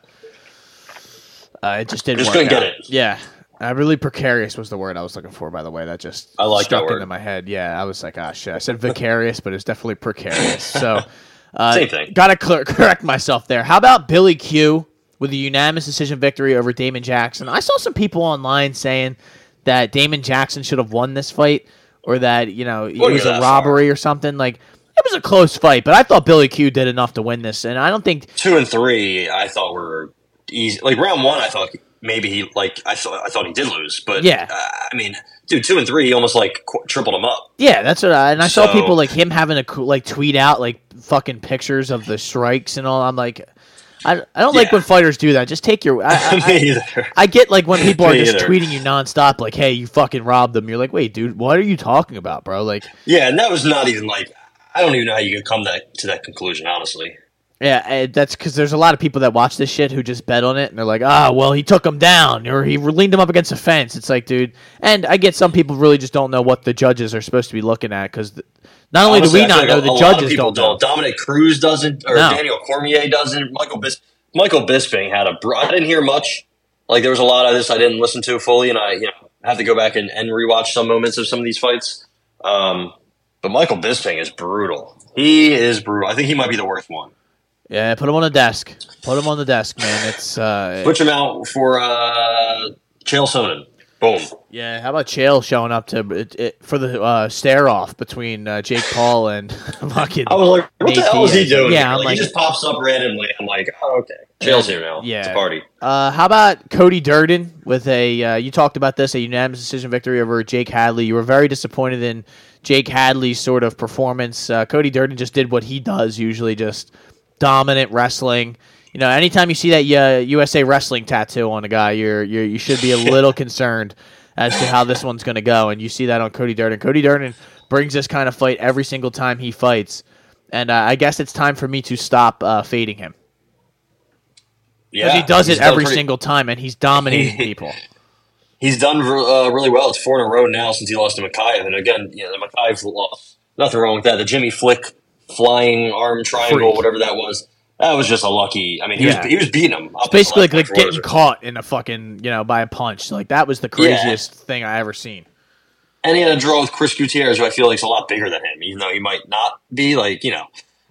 uh, it just didn't Just work couldn't get it. Yeah. Uh, really precarious was the word I was looking for, by the way. That just I like struck into my head. Yeah, I was like, ah, shit. I said vicarious, but it's definitely precarious. So, [laughs] uh, Same thing. Got to cl- correct myself there. How about Billy Q with a unanimous decision victory over Damon Jackson? I saw some people online saying that Damon Jackson should have won this fight, or that you know it was a that far. robbery or something. Like it was a close fight, but I thought Billy Q did enough to win this, and I don't think two and three. I thought were easy. Like round one, I thought maybe he like I thought I thought he did lose, but Yeah. uh, I mean, dude, two and three, he almost like qu- tripled him up. Yeah, that's what I and I saw people like him having to like tweet out like fucking pictures of the strikes and all. I'm like, I, I don't like when fighters do that. Just take your. I, I, [laughs] Me I, either. I get like when people are [laughs] just either. tweeting you nonstop, like, "Hey, you fucking robbed them." You're like, "Wait, dude, what are you talking about, bro?" Like, Yeah, and that was not even like I don't even know how you could come that to that conclusion. Honestly, yeah, eh, that's because there's a lot of people that watch this shit who just bet on it and they're like, "Ah, well, he took him down or he leaned him up against a fence." It's like, dude, and I get some people really just don't know what the judges are supposed to be looking at because not only Honestly, do we not like know, a- the a judges don't know. Dominick Cruz doesn't, or No. Daniel Cormier doesn't. Michael Bis- Michael Bisping had a. Br- I didn't hear much. Like there was a lot of this I didn't listen to fully, and I you know have to go back and, and rewatch some moments of some of these fights. Um, but Michael Bisping is brutal. He is brutal. I think he might be the worst one. Yeah, put him on the desk. Put him on the desk, man. It's uh, Switch them out for uh, Chael Sonnen. Boom. yeah. How about Chael showing up to it, it, for the uh, stare off between uh, Jake Paul and [laughs] fucking? I was like, what Nate the hell is he doing? Yeah, Like, like- he just pops up randomly. I'm like, oh, okay. Chael's here now. Yeah. It's a party. Uh, how about Cody Durden with a? Uh, you talked about this a unanimous decision victory over Jake Hadley. You were very disappointed in Jake Hadley's sort of performance. Uh, Cody Durden just did what he does usually, just dominant wrestling. You know, anytime you see that uh, USA wrestling tattoo on a guy, you're, you're you should be a [laughs] little concerned as to how this one's going to go. And you see that on Cody Durden. Cody Durden brings this kind of fight every single time he fights, and uh, I guess it's time for me to stop uh, fading him because Yeah, he does it every pretty- single time, and he's dominating people. [laughs] He's done uh, really well. It's four in a row now since he lost to Mokaev. And again, you know, the Mokaev loss. Nothing wrong with that. The Jimmy Flick flying arm triangle, Freak. whatever that was, that was just a lucky. I mean, he Yeah. was he was beating him. Basically, like, like getting caught in a fucking you know by a punch. Like that was the craziest thing I ever seen. And he had a draw with Chris Gutierrez, who I feel like is a lot bigger than him, even though he might not be. Like, you know,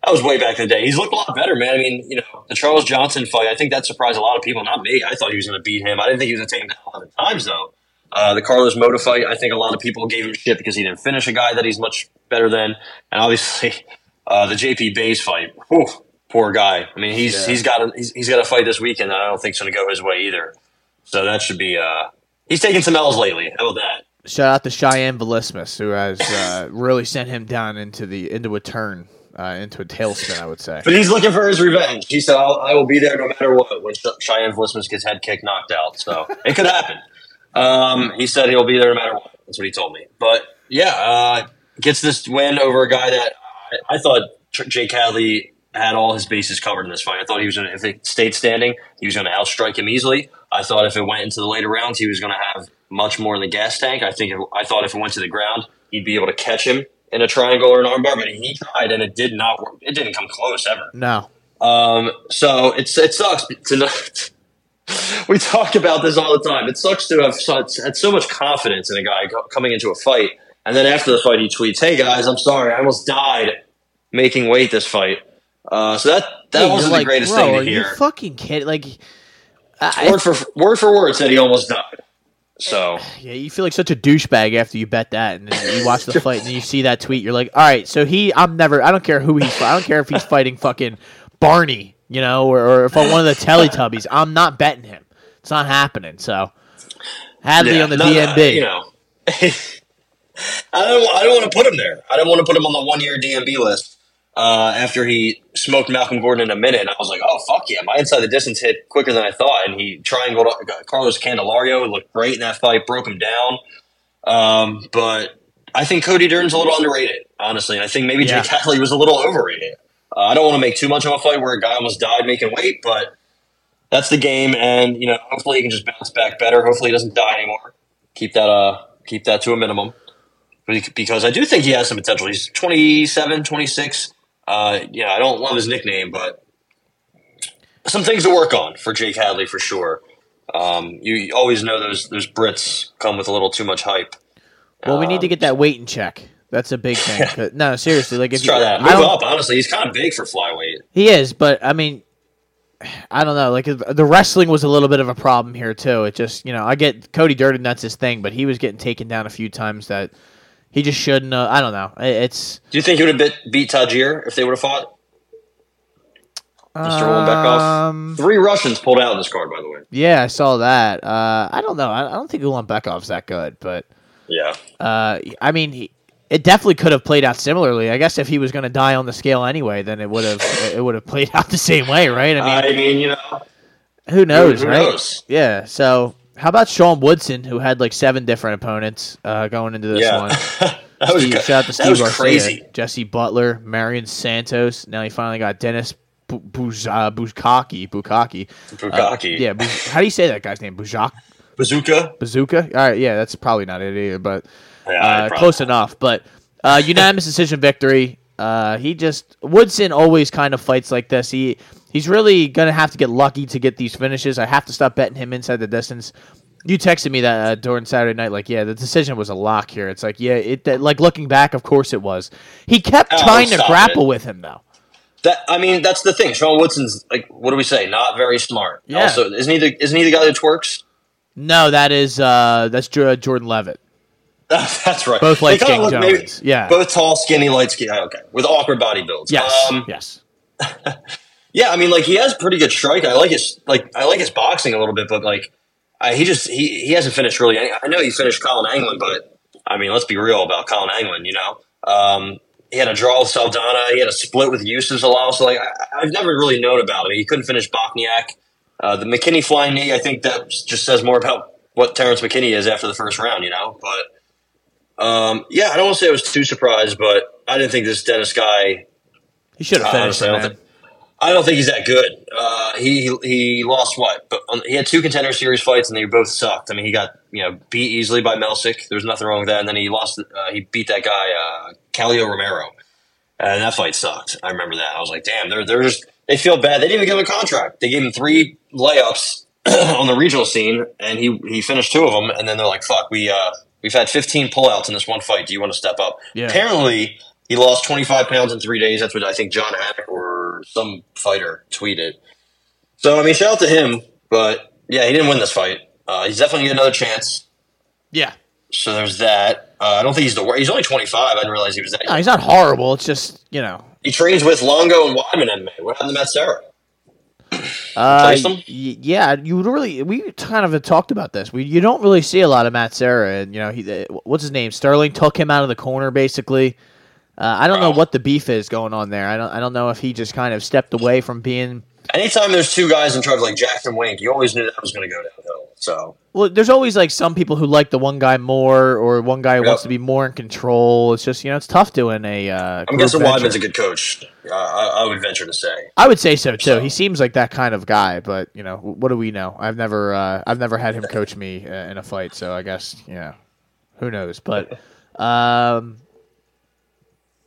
that was way back in the day. He's looked a lot better, man. I mean, you know, the Charles Johnson fight, I think that surprised a lot of people, not me. I thought he was going to beat him. I didn't think he was going to take him down 11 times, though. Uh, the Carlos Mota fight, I think a lot of people gave him shit because he didn't finish a guy that he's much better than. And obviously, uh, the JP Buys fight, whew, poor guy. I mean, he's Yeah. he's got a, he's, he's got a fight this weekend. that I don't think it's going to go his way either. So that should be. Uh, he's taking some L's lately. How about that? Shout out to Cheyanne Vlismas, who has uh, [laughs] really sent him down into the into a turn, uh, into a tailspin. I would say. But he's looking for his revenge. He said, I'll, "I will be there no matter what." When Cheyanne Vlismas gets head kick knocked out, so it could happen. Um, he said he'll be there no matter what. That's what he told me. But yeah, uh, gets this win over a guy that I, I thought Jake Hadley had all his bases covered in this fight. I thought he was going to, if it stayed standing, he was going to outstrike him easily. I thought if it went into the later rounds, he was going to have much more in the gas tank. I think I thought if it went to the ground, he'd be able to catch him in a triangle or an armbar, but he tried and it did not work. It didn't come close ever. No, Um, so it's it sucks to not. [laughs] We talk about this all the time. It sucks to have such, had so much confidence in a guy co- coming into a fight, and then after the fight, he tweets, "Hey guys, I'm sorry, I almost died making weight this fight." Uh, so that that Yeah, wasn't you're the like, greatest thing are to you hear. fucking kidding? Like, I, Word for word for word said he almost died. So [sighs] Yeah, you feel like such a douchebag after you bet that, and then you watch the fight, and then you see that tweet. You're like, all right, so he, I'm never, I don't care who he's, I don't care if he's fighting fucking Barney, you know, or, or if I'm one of the Teletubbies, I'm not betting him. It's not happening. So Hadley yeah, on the no, you know, [laughs] I don't I don't want to put him there. I don't want to put him on the one year DMB list. Uh, after he smoked Malcolm Gordon in a minute, and I was like, "Oh fuck yeah!" My inside the distance hit quicker than I thought, and he triangled Carlos Candelario. Looked great in that fight, broke him down. Um, but I think Cody Durden's a little underrated, honestly. And I think maybe Yeah. Jake Hadley was a little overrated. Uh, I don't want to make too much of a fight where a guy almost died making weight, but that's the game, and you know, hopefully he can just bounce back better. Hopefully he doesn't die anymore. Keep that uh, keep that to a minimum, because I do think he has some potential. He's 27, 26. Uh, yeah, I don't love his nickname, but some things to work on for Jake Hadley for sure. Um, you, always know those those Brits come with a little too much hype. Well, we need Um, to get that weight in check. That's a big thing. [laughs] No, seriously, like if Let's try you, that. Move up. Honestly, he's kind of big for flyweight. He is, but I mean, I don't know. Like the wrestling was a little bit of a problem here too. It just, you know, I get Cody Durden, that's his thing, but he was getting taken down a few times that he just shouldn't. Uh, I don't know. It- It's Do you think he would have beat, beat Tagir if they would have fought? Mr. Ulanbekov? um, Three Russians pulled out in this card, by the way. yeah, I saw that. Uh, I don't know. I, I don't think Ulanbekov's that good, but Yeah. uh, I mean, he, it definitely could have played out similarly. I guess if he was going to die on the scale anyway, then it would have [laughs] it would have played out the same way, right? I mean, I mean, you know, who knows, who right? knows? Yeah. So, how about Sean Woodson, who had like seven different opponents uh, going into this yeah. one? [laughs] that was, Steve, shout out to that Steve was Garcia, crazy. Jesse Butler, Marion Santos. Now he finally got Dennis Bu- Buz- uh, Bukaki. Bukaki. Uh, yeah. How do you say that guy's name? Bujak? Bazooka. Bazooka? All right. Yeah, that's probably not it either, but Yeah, uh, close enough. But uh, unanimous decision victory. Uh, he just Woodson always kind of fights like this. He he's really gonna have to get lucky to get these finishes. I have to stop betting him inside the distance. You texted me that uh, during Saturday night, like, yeah, the decision was a lock here. It's like, yeah, it that, like looking back, of course it was. He kept Oh, trying to grapple it. with him though. That I mean, that's the thing. Sean Woodson's like, what do we say? Not very smart. Yeah. Also, isn't he the isn't he the guy that twerks? No, that is uh, that's Jordan Levitt. [laughs] that's right. Both light skinned look maybe- Yeah. Both tall, skinny, light skin. Okay, with awkward body builds. Yes, Um, yes. [laughs] Yeah, I mean, like he has pretty good strike. I like his like I like his boxing a little bit, but like I, he just he, he hasn't finished really. Any, I know he finished Colin Anglin, but I mean, let's be real about Colin Anglin. You know, um, he had a draw with Saldana. He had a split with Youssef Zalal. So like I, I've never really known about him. He couldn't finish Bochniak. Uh, the McKinney flying knee. I think that just says more about what Terrance McKinney is after the first round. You know, but um, yeah, I don't want to say I was too surprised, but I didn't think this Dennis guy He should have uh, finished honestly, I don't think- I don't think he's that good. Uh, he he lost what? But um, he had two contender series fights, and they both sucked. I mean, he got you know beat easily by Melsik. There was nothing wrong with that. And then he lost. Uh, he beat that guy uh, Calio Romero, and that fight sucked. I remember that. I was like, damn, they're they're just they feel bad. They didn't even give him a contract. They gave him three layups [clears throat] on the regional scene, and he he finished two of them. And then they're like, fuck, we uh we've had 15 pullouts in this one fight. Do you want to step up? Yeah. Apparently, he lost 25 pounds in three days. That's what I think John Haddock or some fighter tweeted. So, I mean, shout out to him. But, yeah, he didn't win this fight. Uh, he's definitely get another chance. Yeah. So there's that. Uh, I don't think he's the worst. He's only 25. I didn't realize he was that. No, he's not horrible. It's just you know. He trains with Longo and Weidman MMA. What happened to Matt Serra? Uh, y- yeah, you would really. We kind of talked about this. We you don't really see a lot of Matt Serra, and you know he. What's his name? Sterling took him out of the corner basically. Uh, I don't know what the beef is going on there. I don't. I don't know if he just kind of stepped away from being. Anytime there's two guys in charge like Jackson Wink, you always knew that was going to go downhill. So Well, there's always like some people who like the one guy more, or one guy who wants to be more in control. It's just you know it's tough doing a. Uh, I'm guessing venture. Weidman's a good coach. Uh, I, I would venture to say. I would say so too. So- He seems like that kind of guy, but you know, what do we know? I've never, uh, I've never had him coach me uh, in a fight, so I guess, yeah, who knows? But, um, [laughs]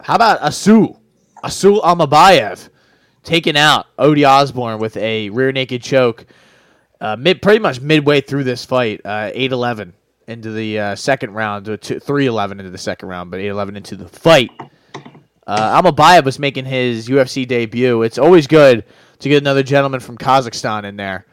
how about Asu, Asu Almabayev, taking out Ode Osborne with a rear naked choke, uh, mid pretty much midway through this fight, uh, eight eleven into the uh, second round, or two, three eleven into the second round, but eight eleven into the fight. Uh, Almabayev was making his UFC debut. It's always good to get another gentleman from Kazakhstan in there.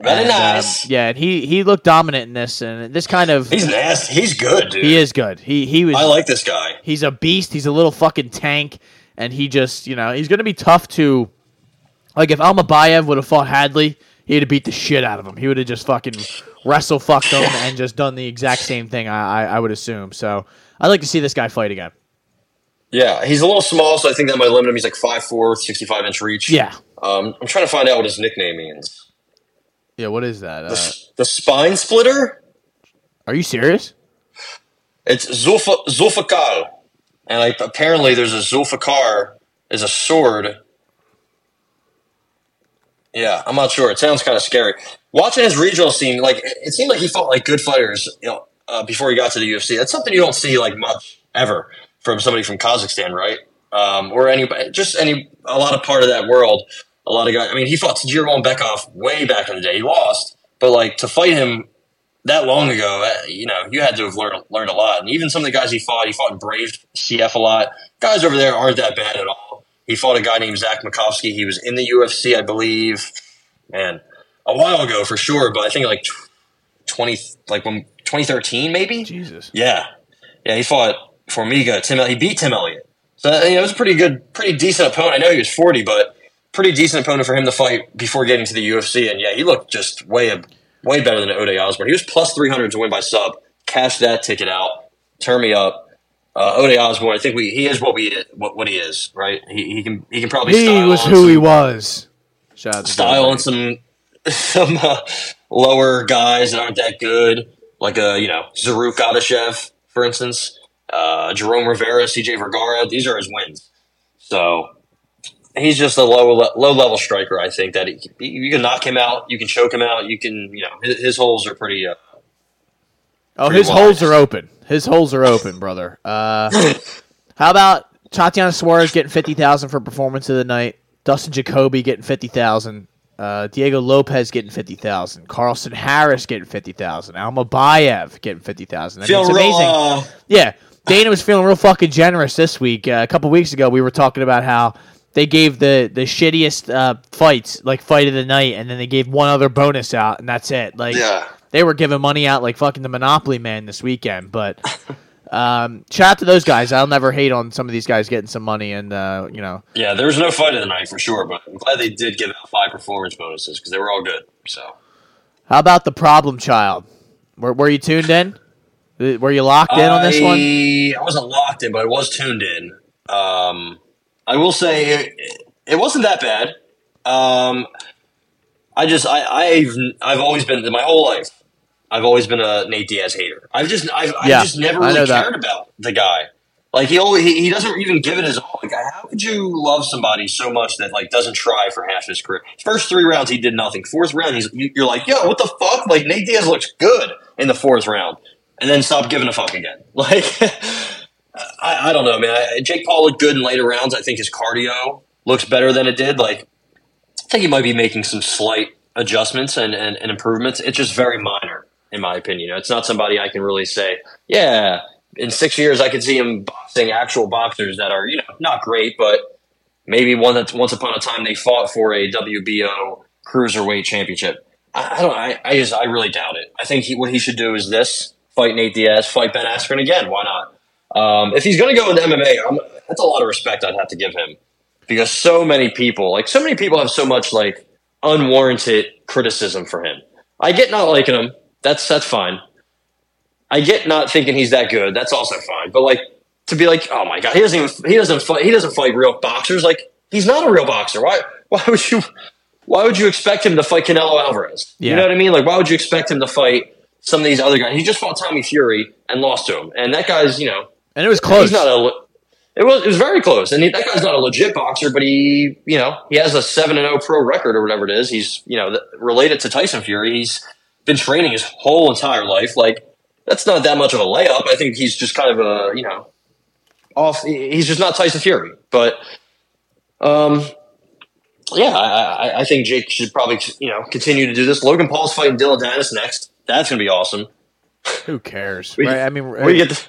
Very And, um, yeah, and he, he looked dominant in this, and this kind of He's nasty. He's good, dude. he is good. He he was I like this guy. he's a beast. He's a little fucking tank, and he just you know he's gonna be tough to like if Almabayev would have fought Hadley, he'd have beat the shit out of him. He would have just fucking wrestle fucked him and just done the exact same thing. I, I I would assume. So I'd like to see this guy fight again. Yeah, he's a little small, so I think that might limit him. He's like 5'4", 65 inch reach. Yeah. Um, I'm trying to find out what his nickname means. Yeah. What is that? The, Uh, the spine splitter. are you serious? It's Zulfa, Zulfikar. And like apparently there's a Zulfikar is a sword. Yeah, I'm not sure. It sounds kind of scary. Watching his regional scene, like it seemed like he fought like good fighters, you know, uh, before he got to the UFC. That's something you don't see like much ever from somebody from Kazakhstan, right? Um, or anybody, just any a lot of part of that world. A lot of guys. I mean, he fought Tajiro Bekov way back in the day. He lost, but like to fight him that long ago, uh, you know, you had to have learned learned a lot. And even some of the guys he fought, he fought Brave CF a lot. Guys over there aren't that bad at all. He fought a guy named Zach Makovsky. He was in the UFC, I believe, and a while ago for sure. But I think like twenty, like when 2013 maybe. Jesus. Yeah, yeah. He fought Formiga. Tim. He beat Tim Elliott. So you know, it was a pretty good, pretty decent opponent. I know he was 40, but pretty decent opponent for him to fight before getting to the UFC. And yeah, he looked just way, way better than Ode Osborne. He was plus 300 to win by sub. Cash that ticket out. Turn me up. Uh, Ode Osborne, I think we he is what we what, what he is, right? He, he can he can probably He was who some- he was. Shout out style on some [laughs] some uh, lower guys that aren't that good, like a you know Zarrukh Adashev, for instance, uh, Jerome Rivera, CJ Vergara. These are his wins. So he's just a low low level striker. I think that he, you can knock him out, you can choke him out, you can you know his, his holes are pretty. Uh, Oh, Pretty his wide. holes are open. His holes are open, brother. Uh, [laughs] how about Tatiana Suarez getting fifty thousand for performance of the night? Dustin Jacoby getting fifty thousand. Uh, Diego Lopes getting fifty thousand. Carlston Harris getting fifty thousand. Almabayev getting fifty thousand. I mean, it's amazing. Yeah, Dana was feeling real fucking generous this week. Uh, a couple weeks ago, we were talking about how they gave the the shittiest uh, fights like fight of the night, and then they gave one other bonus out, and that's it. Like, Yeah. they were giving money out like fucking the Monopoly man this weekend. But [laughs] um, shout out to those guys. I'll never hate on some of these guys getting some money, and uh, you know, yeah, there was no fight of the night for sure, but I'm glad they did give out five performance bonuses because they were all good. So. how about the problem child? Were, were you tuned in? Were you locked in on this one? I- I wasn't locked in, but I was tuned in. Um, I will say it, it wasn't that bad. Um, I just I, I've I've always been my whole life. I've always been a Nate Diaz hater. I've just I've, Yeah, I've just never really that. cared about the guy. Like he always he, he doesn't even give it his all. Like how could you love somebody so much that like doesn't try for half his career? First three rounds he did nothing. Fourth round he's you're like yo what the fuck? Like Nate Diaz looks good in the fourth round, and then stop giving a fuck again. [laughs] Like I, I don't know man. I, Jake Paul looked good in later rounds. I think his cardio looks better than it did. Like I think he might be making some slight adjustments and, and, and improvements. It's just very minor, in my opinion. It's not somebody I can really say, yeah, in six years I could see him boxing actual boxers that are, you know, not great, but maybe one that once upon a time they fought for a WBO cruiserweight championship. I, I don't. I, I just. I really doubt it. I think he, what he should do is this: fight Nate Diaz, fight Ben Askren again. Why not? Um, if he's going to go into MMA, I'm, that's a lot of respect I'd have to give him because so many people, like so many people, have so much like unwarranted criticism for him. I get not liking him. That's that's fine. I get not thinking he's that good. That's also fine. But like to be like, oh my god, he doesn't even he doesn't fight he doesn't fight real boxers. Like he's not a real boxer. Why why would you why would you expect him to fight Canelo Alvarez? Yeah. You know what I mean? Like why would you expect him to fight some of these other guys? He just fought Tommy Fury and lost to him, and that guy's you know and it was close. he's not a. It was it was very close, and he, that guy's not a legit boxer, but he you know he has a seven and zero pro record or whatever it is. He's you know related to Tyson Fury. He's been training his whole entire life. Like that's not that much of a layup. I think he's just kind of a you know off. He's just not Tyson Fury, but um. Yeah, I, I, I think Jake should probably you know continue to do this. Logan Paul's fighting Dillon Danis next. That's gonna be awesome. Who cares? We- right? I mean, we get to,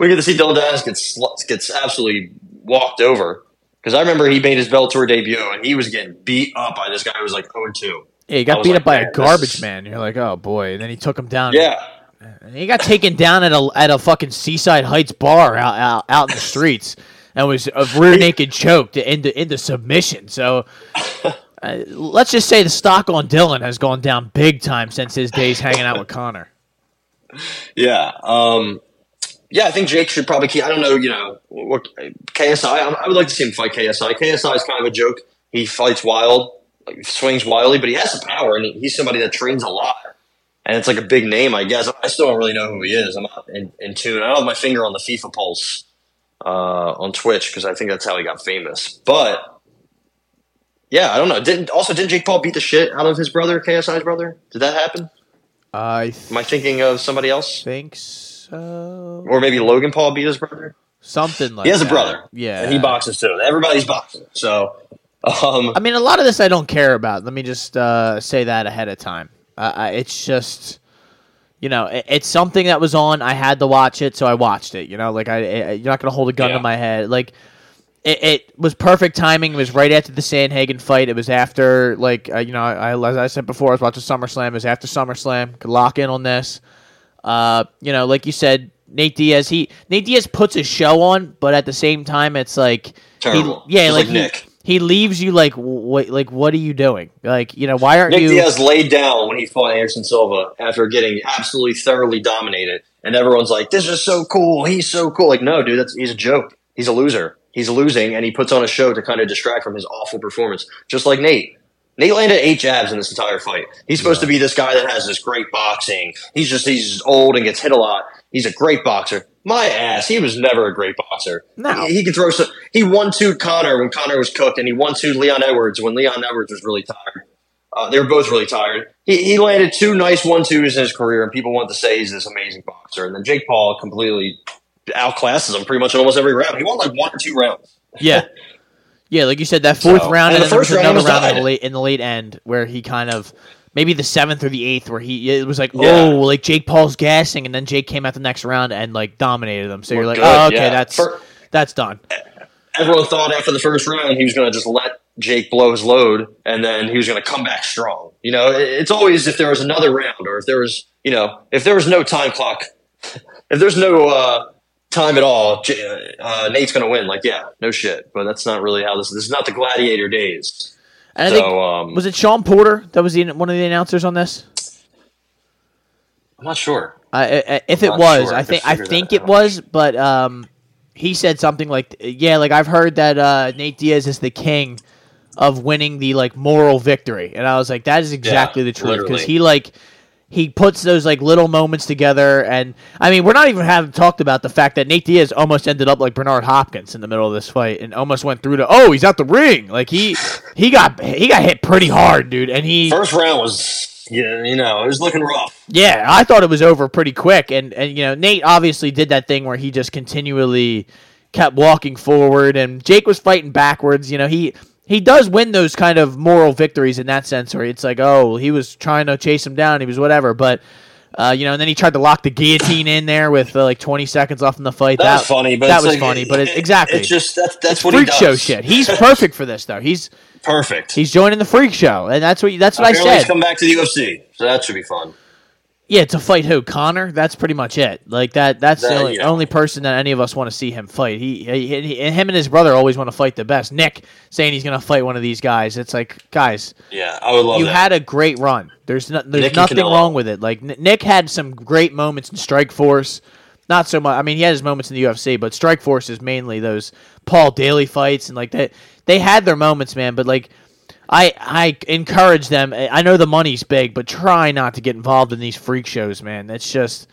we get to see Dillon Danis get sl- gets absolutely walked over because I remember he made his Bellator debut and he was getting beat up by this guy who was like 0 2. yeah, he got beat like, up by a garbage is- man. You're like, oh boy. And then he took him down. Yeah, And he got taken down at a at a fucking Seaside Heights bar out out, out in the streets and was a rear naked choked into into submission. So uh, let's just say the stock on Dillon has gone down big time since his days hanging out with Conor. [laughs] yeah, um, yeah. I think Jake should probably keep. I don't know, you know, what KSI. I, I would like to see him fight KSI. KSI is kind of a joke. He fights wild, like swings wildly, but he has some power, and he, he's somebody that trains a lot. And it's like a big name, I guess. I still don't really know who he is. I'm not in, in tune. I don't have my finger on the FIFA pulse uh, on Twitch because I think that's how he got famous. But yeah, I don't know. Didn't also didn't Jake Paul beat the shit out of his brother, KSI's brother? Did that happen? I Am I thinking of somebody else? Thanks. so. Or maybe Logan Paul beat his brother? Something like that. He has a brother. Yeah. And he boxes too. Everybody's boxing. So, um, I mean, a lot of this I don't care about. Let me just uh, say that ahead of time. Uh, it's just, you know, it, it's something that was on. I had to watch it, so I watched it. You know, like I, I you're not gonna hold a gun Yeah. to my head. Like, it, it was perfect timing. It was right after the Sandhagen fight. It was after, like, uh, you know, I, as I said before, I was watching SummerSlam. It was after SummerSlam. Could lock in on this. Uh, you know, like you said, Nate Diaz. He Nate Diaz puts a show on, but at the same time, it's like Terrible. He, yeah, like, like he, Nick. he leaves you like what? Like what are you doing? Like you know why aren't Nick you? Diaz laid down when he fought Anderson Silva after getting absolutely thoroughly dominated. And everyone's like, this is so cool. He's so cool. Like, no, dude, that's, he's a joke. He's a loser. He's losing, and he puts on a show to kind of distract from his awful performance, just like Nate. Nate landed eight jabs in this entire fight. He's supposed to be this guy that has this great boxing. He's just he's old and gets hit a lot. He's a great boxer. My ass, he was never a great boxer. No. he, he could throw. Some, he one two Conor when Conor was cooked, and he one two Leon Edwards when Leon Edwards was really tired. Uh, they were both really tired. He, he landed two nice one twos in his career, and people want to say he's this amazing boxer. And then Jake Paul completely outclasses him pretty much in almost every round. He won like one or two rounds. Yeah, [laughs] yeah, like you said, that fourth So- round and and, the then first there was round another round in the late in the late end where he kind of maybe the seventh or the eighth where he it was like Yeah. oh like Jake Paul's gassing and then Jake came out the next round and like dominated them. So you're like good, oh okay yeah. that's For- that's done. Everyone thought after the first round he was going to just let Jake blow his load, and then he was going to come back strong. You know, it- it's always if there was another round, or if there was, you know, if there was no time clock, [laughs] if there's no uh, time at all, uh, Nate's going to win. Like, yeah, no shit. But that's not really how this. This is not the gladiator days. And I So, think um, was it Shawn Porter that was the, one of the announcers on this? I'm not sure. If it was, sure. I think I think it out. was, but um, he said something like, "Yeah, like I've heard that uh, Nate Diaz is the king of winning the like moral victory," and I was like, "That is exactly the truth," because he like he puts those like little moments together, and I mean, we're not even having talked about the fact that Nate Diaz almost ended up like Bernard Hopkins in the middle of this fight, and almost went through to oh, he's out the ring, like he he got he got hit pretty hard, dude, and he First round was, yeah, you know, it was looking rough. yeah, I thought it was over pretty quick, and and you know Nate obviously did that thing where he just continually kept walking forward, and Jake was fighting backwards. You know he he does win those kind of moral victories in that sense, where it's like oh he was trying to chase him down, he was whatever, but. Uh, you know, and then he tried to lock the guillotine in there with uh, like 20 seconds left in the fight. That, was funny, but that it's was like- funny. But it, exactly, it's just that's that's what freak he does. show shit. He's [laughs] perfect for this, though. He's perfect. he's joining the freak show, and that's what that's what I Apparently he's said. come back to the UFC, so that should be fun. Yeah, to fight who? Conor? That's pretty much it. Like that. That's the only, know. only person that any of us want to see him fight. He, he, he, and him and his brother always want to fight the best. Nick saying he's going to fight one of these guys. It's like, guys, Yeah, I would love you that. had a great run. There's no, there's Nick nothing wrong with it. Like Nick had some great moments in Strikeforce. Not so much. I mean, he had his moments in the UFC, but Strikeforce is mainly those Paul Daley fights and like that. They had their moments, man. But like, I I encourage them. I know the money's big, but try not to get involved in these freak shows, man. It's just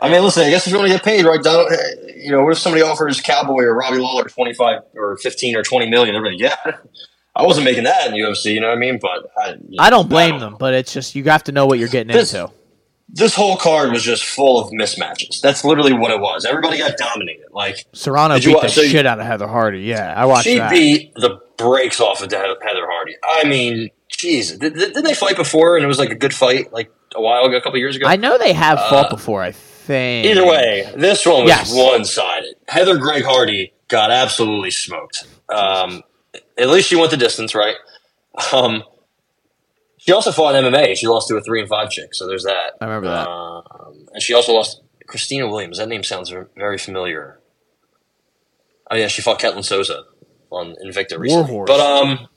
I mean, listen. I guess if you want to get paid, right? Donald, you know, what if somebody offers Cowboy or Robbie Lawler twenty five or fifteen or twenty million? Everybody, yeah. I wasn't making that in the UFC. You know what I mean? But I, I don't blame know. them, but it's just you have to know what you're getting This- into. This whole card was just full of mismatches. That's literally what it was. Everybody got dominated. Like Serrano beat the so shit out of Heather Hardy. Yeah, I watched she that. beat the brakes off of Heather Hardy. I mean, jeez, did, did, didn't they fight before? And it was like a good fight, like a while ago, a couple years ago. I know they have Uh, fought before. I think. Either way, this one was Yes. one sided. Heather Greg Hardy got absolutely smoked. Um, at least she went the distance, right? Um, she also fought in MMA. She lost to a three and five chick, so there's that. I remember that. Um, and she also lost Christina Williams. That name sounds very familiar. Oh yeah, she fought Ketlin Sosa on Invicta recently. Warhorse. But um,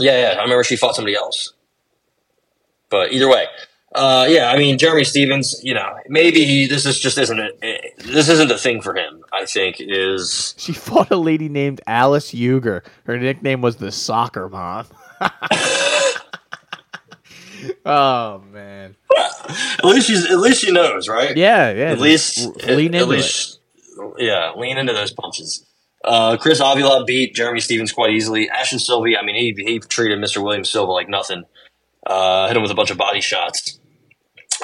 yeah, yeah, I remember she fought somebody else. But either way, uh, yeah, I mean Jeremy Stephens. You know, maybe he, this is just isn't a, eh, this isn't a thing for him. I think is She fought a lady named Alice Uger. Her nickname was the Soccer Mom. [laughs] [laughs] oh man. at least she's at least she knows, right? Yeah, yeah. at least at, lean at into it. least yeah lean into those punches uh, chris avila beat jeremy stephens quite easily ashton sylvie i mean he, he treated mr williams silva like nothing uh, hit him with a bunch of body shots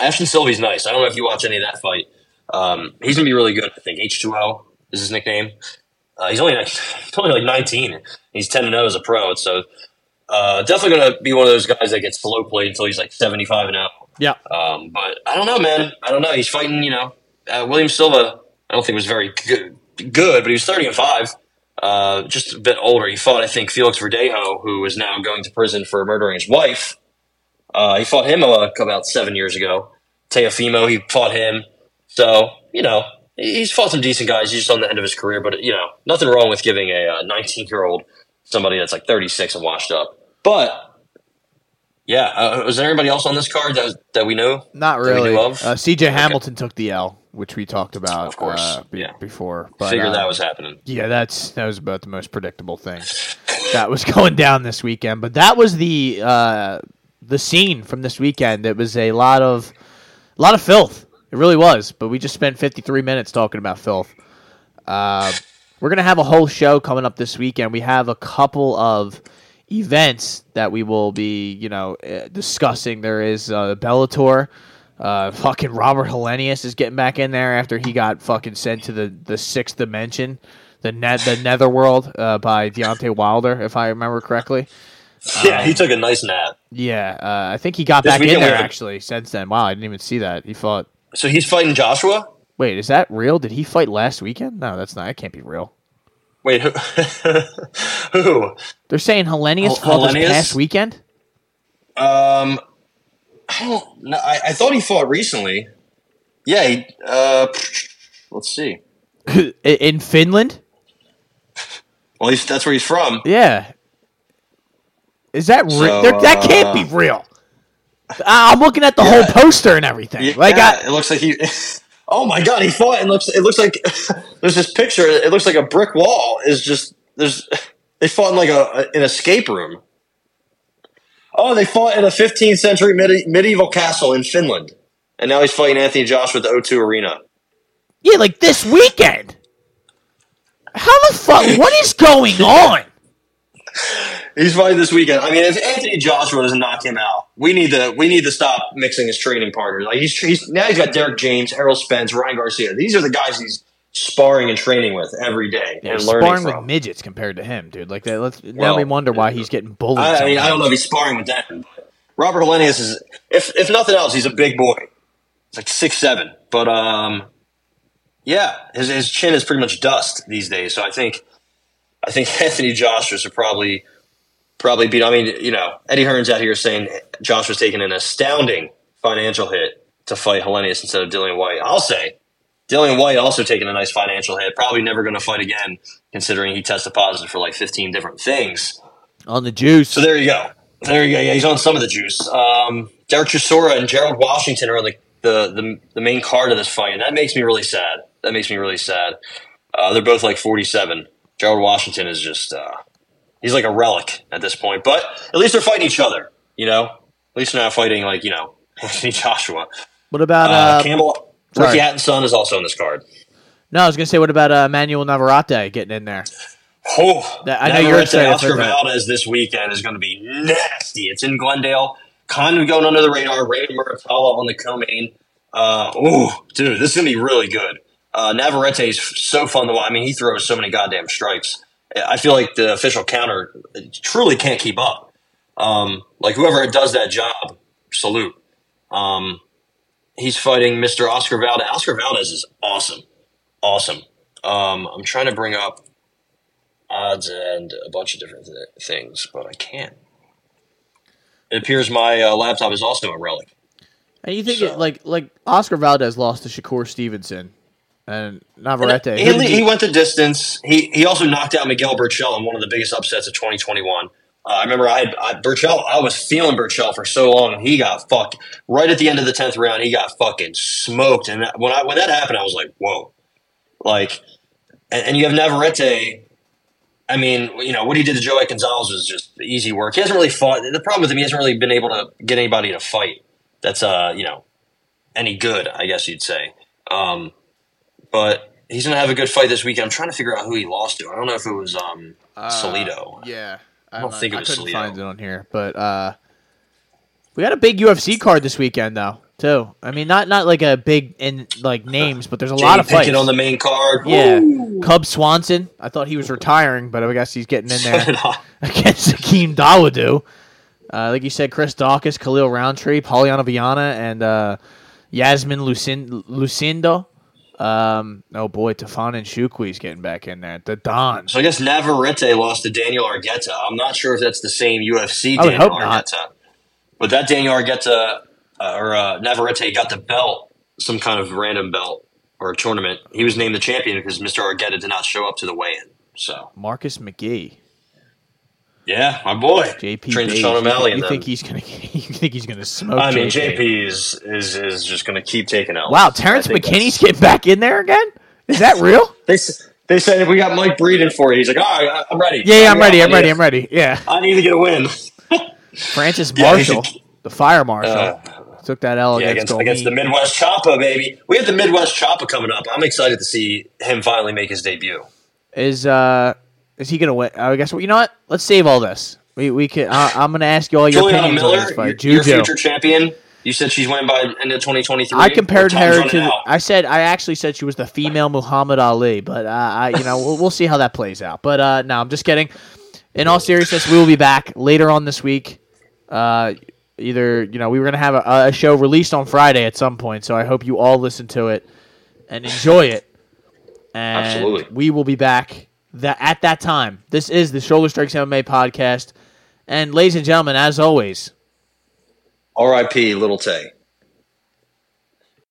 ashton sylvie's nice i don't know if you watch any of that fight um, he's gonna be really good i think h2o is his nickname uh, he's only like [laughs] he's only like 19 he's 10 0 as a pro so uh, definitely gonna be one of those guys that gets slow played until he's like 75 and 0 Yeah. um, but I don't know, man. I don't know. He's fighting, you know, uh, William Silva. I don't think was very good, good, but he was thirty and five. Uh, just a bit older. He fought, I think, Felix Verdejo, who is now going to prison for murdering his wife. Uh, he fought him uh, about seven years ago. Teofimo, he fought him. So you know, he's fought some decent guys. He's just on the end of his career, but you know, nothing wrong with giving a nineteen year old somebody that's like thirty six and washed up. But yeah, uh, was there anybody else on this card that that we know? Not really. knew Uh? CJ Hamilton took the L, which we talked about Of course, uh, be- yeah. before. But, Figured uh, that was happening. Yeah, that's that was about the most predictable thing that was [laughs] going down this weekend. But that was the uh, the scene from this weekend. It was a lot of a lot of filth. It really was. But we just spent 53 minutes talking about filth. We're gonna have a whole show coming up this weekend. We have a couple of events that we will be, you know, uh, discussing. There is uh, Bellator. Uh, fucking Robert Helenius is getting back in there after he got fucking sent to the, the sixth dimension, the net the netherworld uh, by Deontay Wilder, if I remember correctly. Yeah, he took a nice nap. Yeah, uh, I think he got This back in there actually since then. Wow, I didn't even see that. He fought. So he's fighting Joshua. Wait, is that real? Did he fight last weekend? No, that's not. That can't be real. Wait, who? [laughs] who? They're saying Helenius Hel- fought Helenius? past weekend. Um, I don't. know. I, I thought he fought recently. Yeah. He, uh, let's see. [laughs] in Finland. Well, he's, that's where he's from. Yeah. Is that real? So, There- that can't uh, be real. I- I'm looking at the Yeah. whole poster and everything. Yeah, like, I, it looks like he. [laughs] Oh my god, he fought and looks. It looks like [laughs] there's this picture. It looks like a brick wall is just there's. They fought in like a an escape room. Oh, they fought in a 15th century medi- medieval castle in Finland, and now he's fighting Anthony Joshua at the O2 Arena. yeah, like this weekend. How the fuck? What is going on? [laughs] He's fighting this weekend. I mean, if Anthony Joshua doesn't knock him out, we need to we need to stop mixing his training partners. Like he's, he's now he's got Derrick James, Errol Spence, Ryan Garcia. These are the guys he's sparring and training with every day Yeah, and learning sparring from. with midgets compared to him, dude. Like that. Let's, now we wonder why he's getting bullied. I, I mean, I don't know if he's sparring with that. Robert Helenius is, if if nothing else, he's a big boy. He's like six seven, but um, yeah, his his chin is pretty much dust these days. So I think, I think [laughs] Anthony Joshua should probably probably beat. I mean, you know, Eddie Hearn's out here saying Joshua's taking an astounding financial hit to fight Helenius instead of Dillian Whyte. I'll say Dillian Whyte also taking a nice financial hit. Probably never going to fight again, considering he tested positive for like 15 different things. On the juice. So there you go. There you go. Yeah, he's on some of the juice. Um, Derek Chisora and Gerald Washington are on the, the, the, the, main card of this fight, and that makes me really sad. That makes me really sad. Uh, they're both like 47. Gerald Washington is just, uh, he's like a relic at this point. But at least they're fighting each other, you know? At least they're not fighting like, you know, [laughs] Anthony Joshua. What about uh, uh, Campbell? Sorry. Ricky Hatton's son is also in this card. No, I was going to say, what about uh, Manuel Navarrete getting in there? Oh, that, I know you're excited Oscar Valdez this weekend is going to be nasty. It's in Glendale, kind of going under the radar. Raymond Muratalla on the co-main. Uh, oh, dude, this is going to be really good. Uh, Navarrete is so fun to watch. I mean, he throws so many goddamn strikes. I feel like the official counter truly can't keep up. Um, like whoever does that job, salute. Um, he's fighting Mr. Oscar Valdez. Oscar Valdez is awesome, awesome. Um, I'm trying to bring up odds and a bunch of different th- things, but I can't. It appears my uh, laptop is also a relic. And you think so. it, like like Oscar Valdez lost to Shakur Stevenson and Navarrete. And he, he, went the distance. He he also knocked out Miguel Berchelt in one of the biggest upsets of 2021. Uh, I remember I I, Berchelt. I was feeling Berchelt for so long, and he got fucked right at the end of the tenth round. He got fucking smoked, and when I when that happened, I was like, whoa, like, and, and you have Navarrete I mean, you know, what he did to Joey Gonzalez was just easy work. He hasn't really fought. The problem with him, he hasn't really been able to get anybody to fight that's, uh, you know, any good, I guess you'd say. Um, but he's going to have a good fight this weekend. I'm trying to figure out who he lost to. I don't know if it was um, uh, Salido. Yeah. I don't, I don't think it was I couldn't Salido. find it on here. But uh, we got a big UFC card this weekend, though too. I mean, not not like a big in like names, but there's a lot of fights on the main card. Yeah, Cub Swanson. I thought he was retiring, but I guess he's getting in there [laughs] against Hakeem Dawodu. Uh, like you said, Chris Daukaus, Khalil Rountree, Polyana Viana, and uh, Yasmin Lucin- Lucindo. Um, oh boy, Tafon and is getting back in there. The Don. So I guess Navarrete lost to Daniel Argueta. I'm not sure if that's the same UFC Daniel Argueta. Not. But that Daniel Argueta uh, or uh, Navarrete got the belt, some kind of random belt or a tournament. He was named the champion because Mr. Argueta did not show up to the weigh-in. So Marcus McGhee. Yeah, my boy. JP Trained Sean O'Malley. You, think he's gonna? [laughs] You think he's gonna smoke? I mean, JP, JP is, is is just gonna keep taking out. Wow, Terrance McKinney's getting back in there again. Is that [laughs] real? they they said if we got Mike Breeden for you, he's like, all right, I'm ready. Yeah, yeah I'm, ready. I'm ready. I'm ready. Yeah, I need to get a win. [laughs] Francis Marshall, yeah, the fire marshal. Uh, Took that L yeah, against, against, the Midwest Choppa, baby. We have the Midwest Choppa coming up. I'm excited to see him finally make his debut. Is uh is he gonna win? I guess you know what? Let's save all this. We we can. Uh, I'm gonna ask you all your Juliana opinions Miller, on this fight. Your, your future champion. You said she's winning by end of 2023. I compared her to. I said I actually said she was the female Muhammad Ali, but uh, I you know we'll, we'll see how that plays out. But uh, no, I'm just kidding. In all seriousness, we will be back later on this week. Uh, either you know we were gonna have a, a, show released on Friday at some point, so I hope you all listen to it and enjoy it. And Absolutely, we will be back that at that time. This is the Shoulder Strikes MMA podcast, and ladies and gentlemen, as always, R.I.P. Little Tay.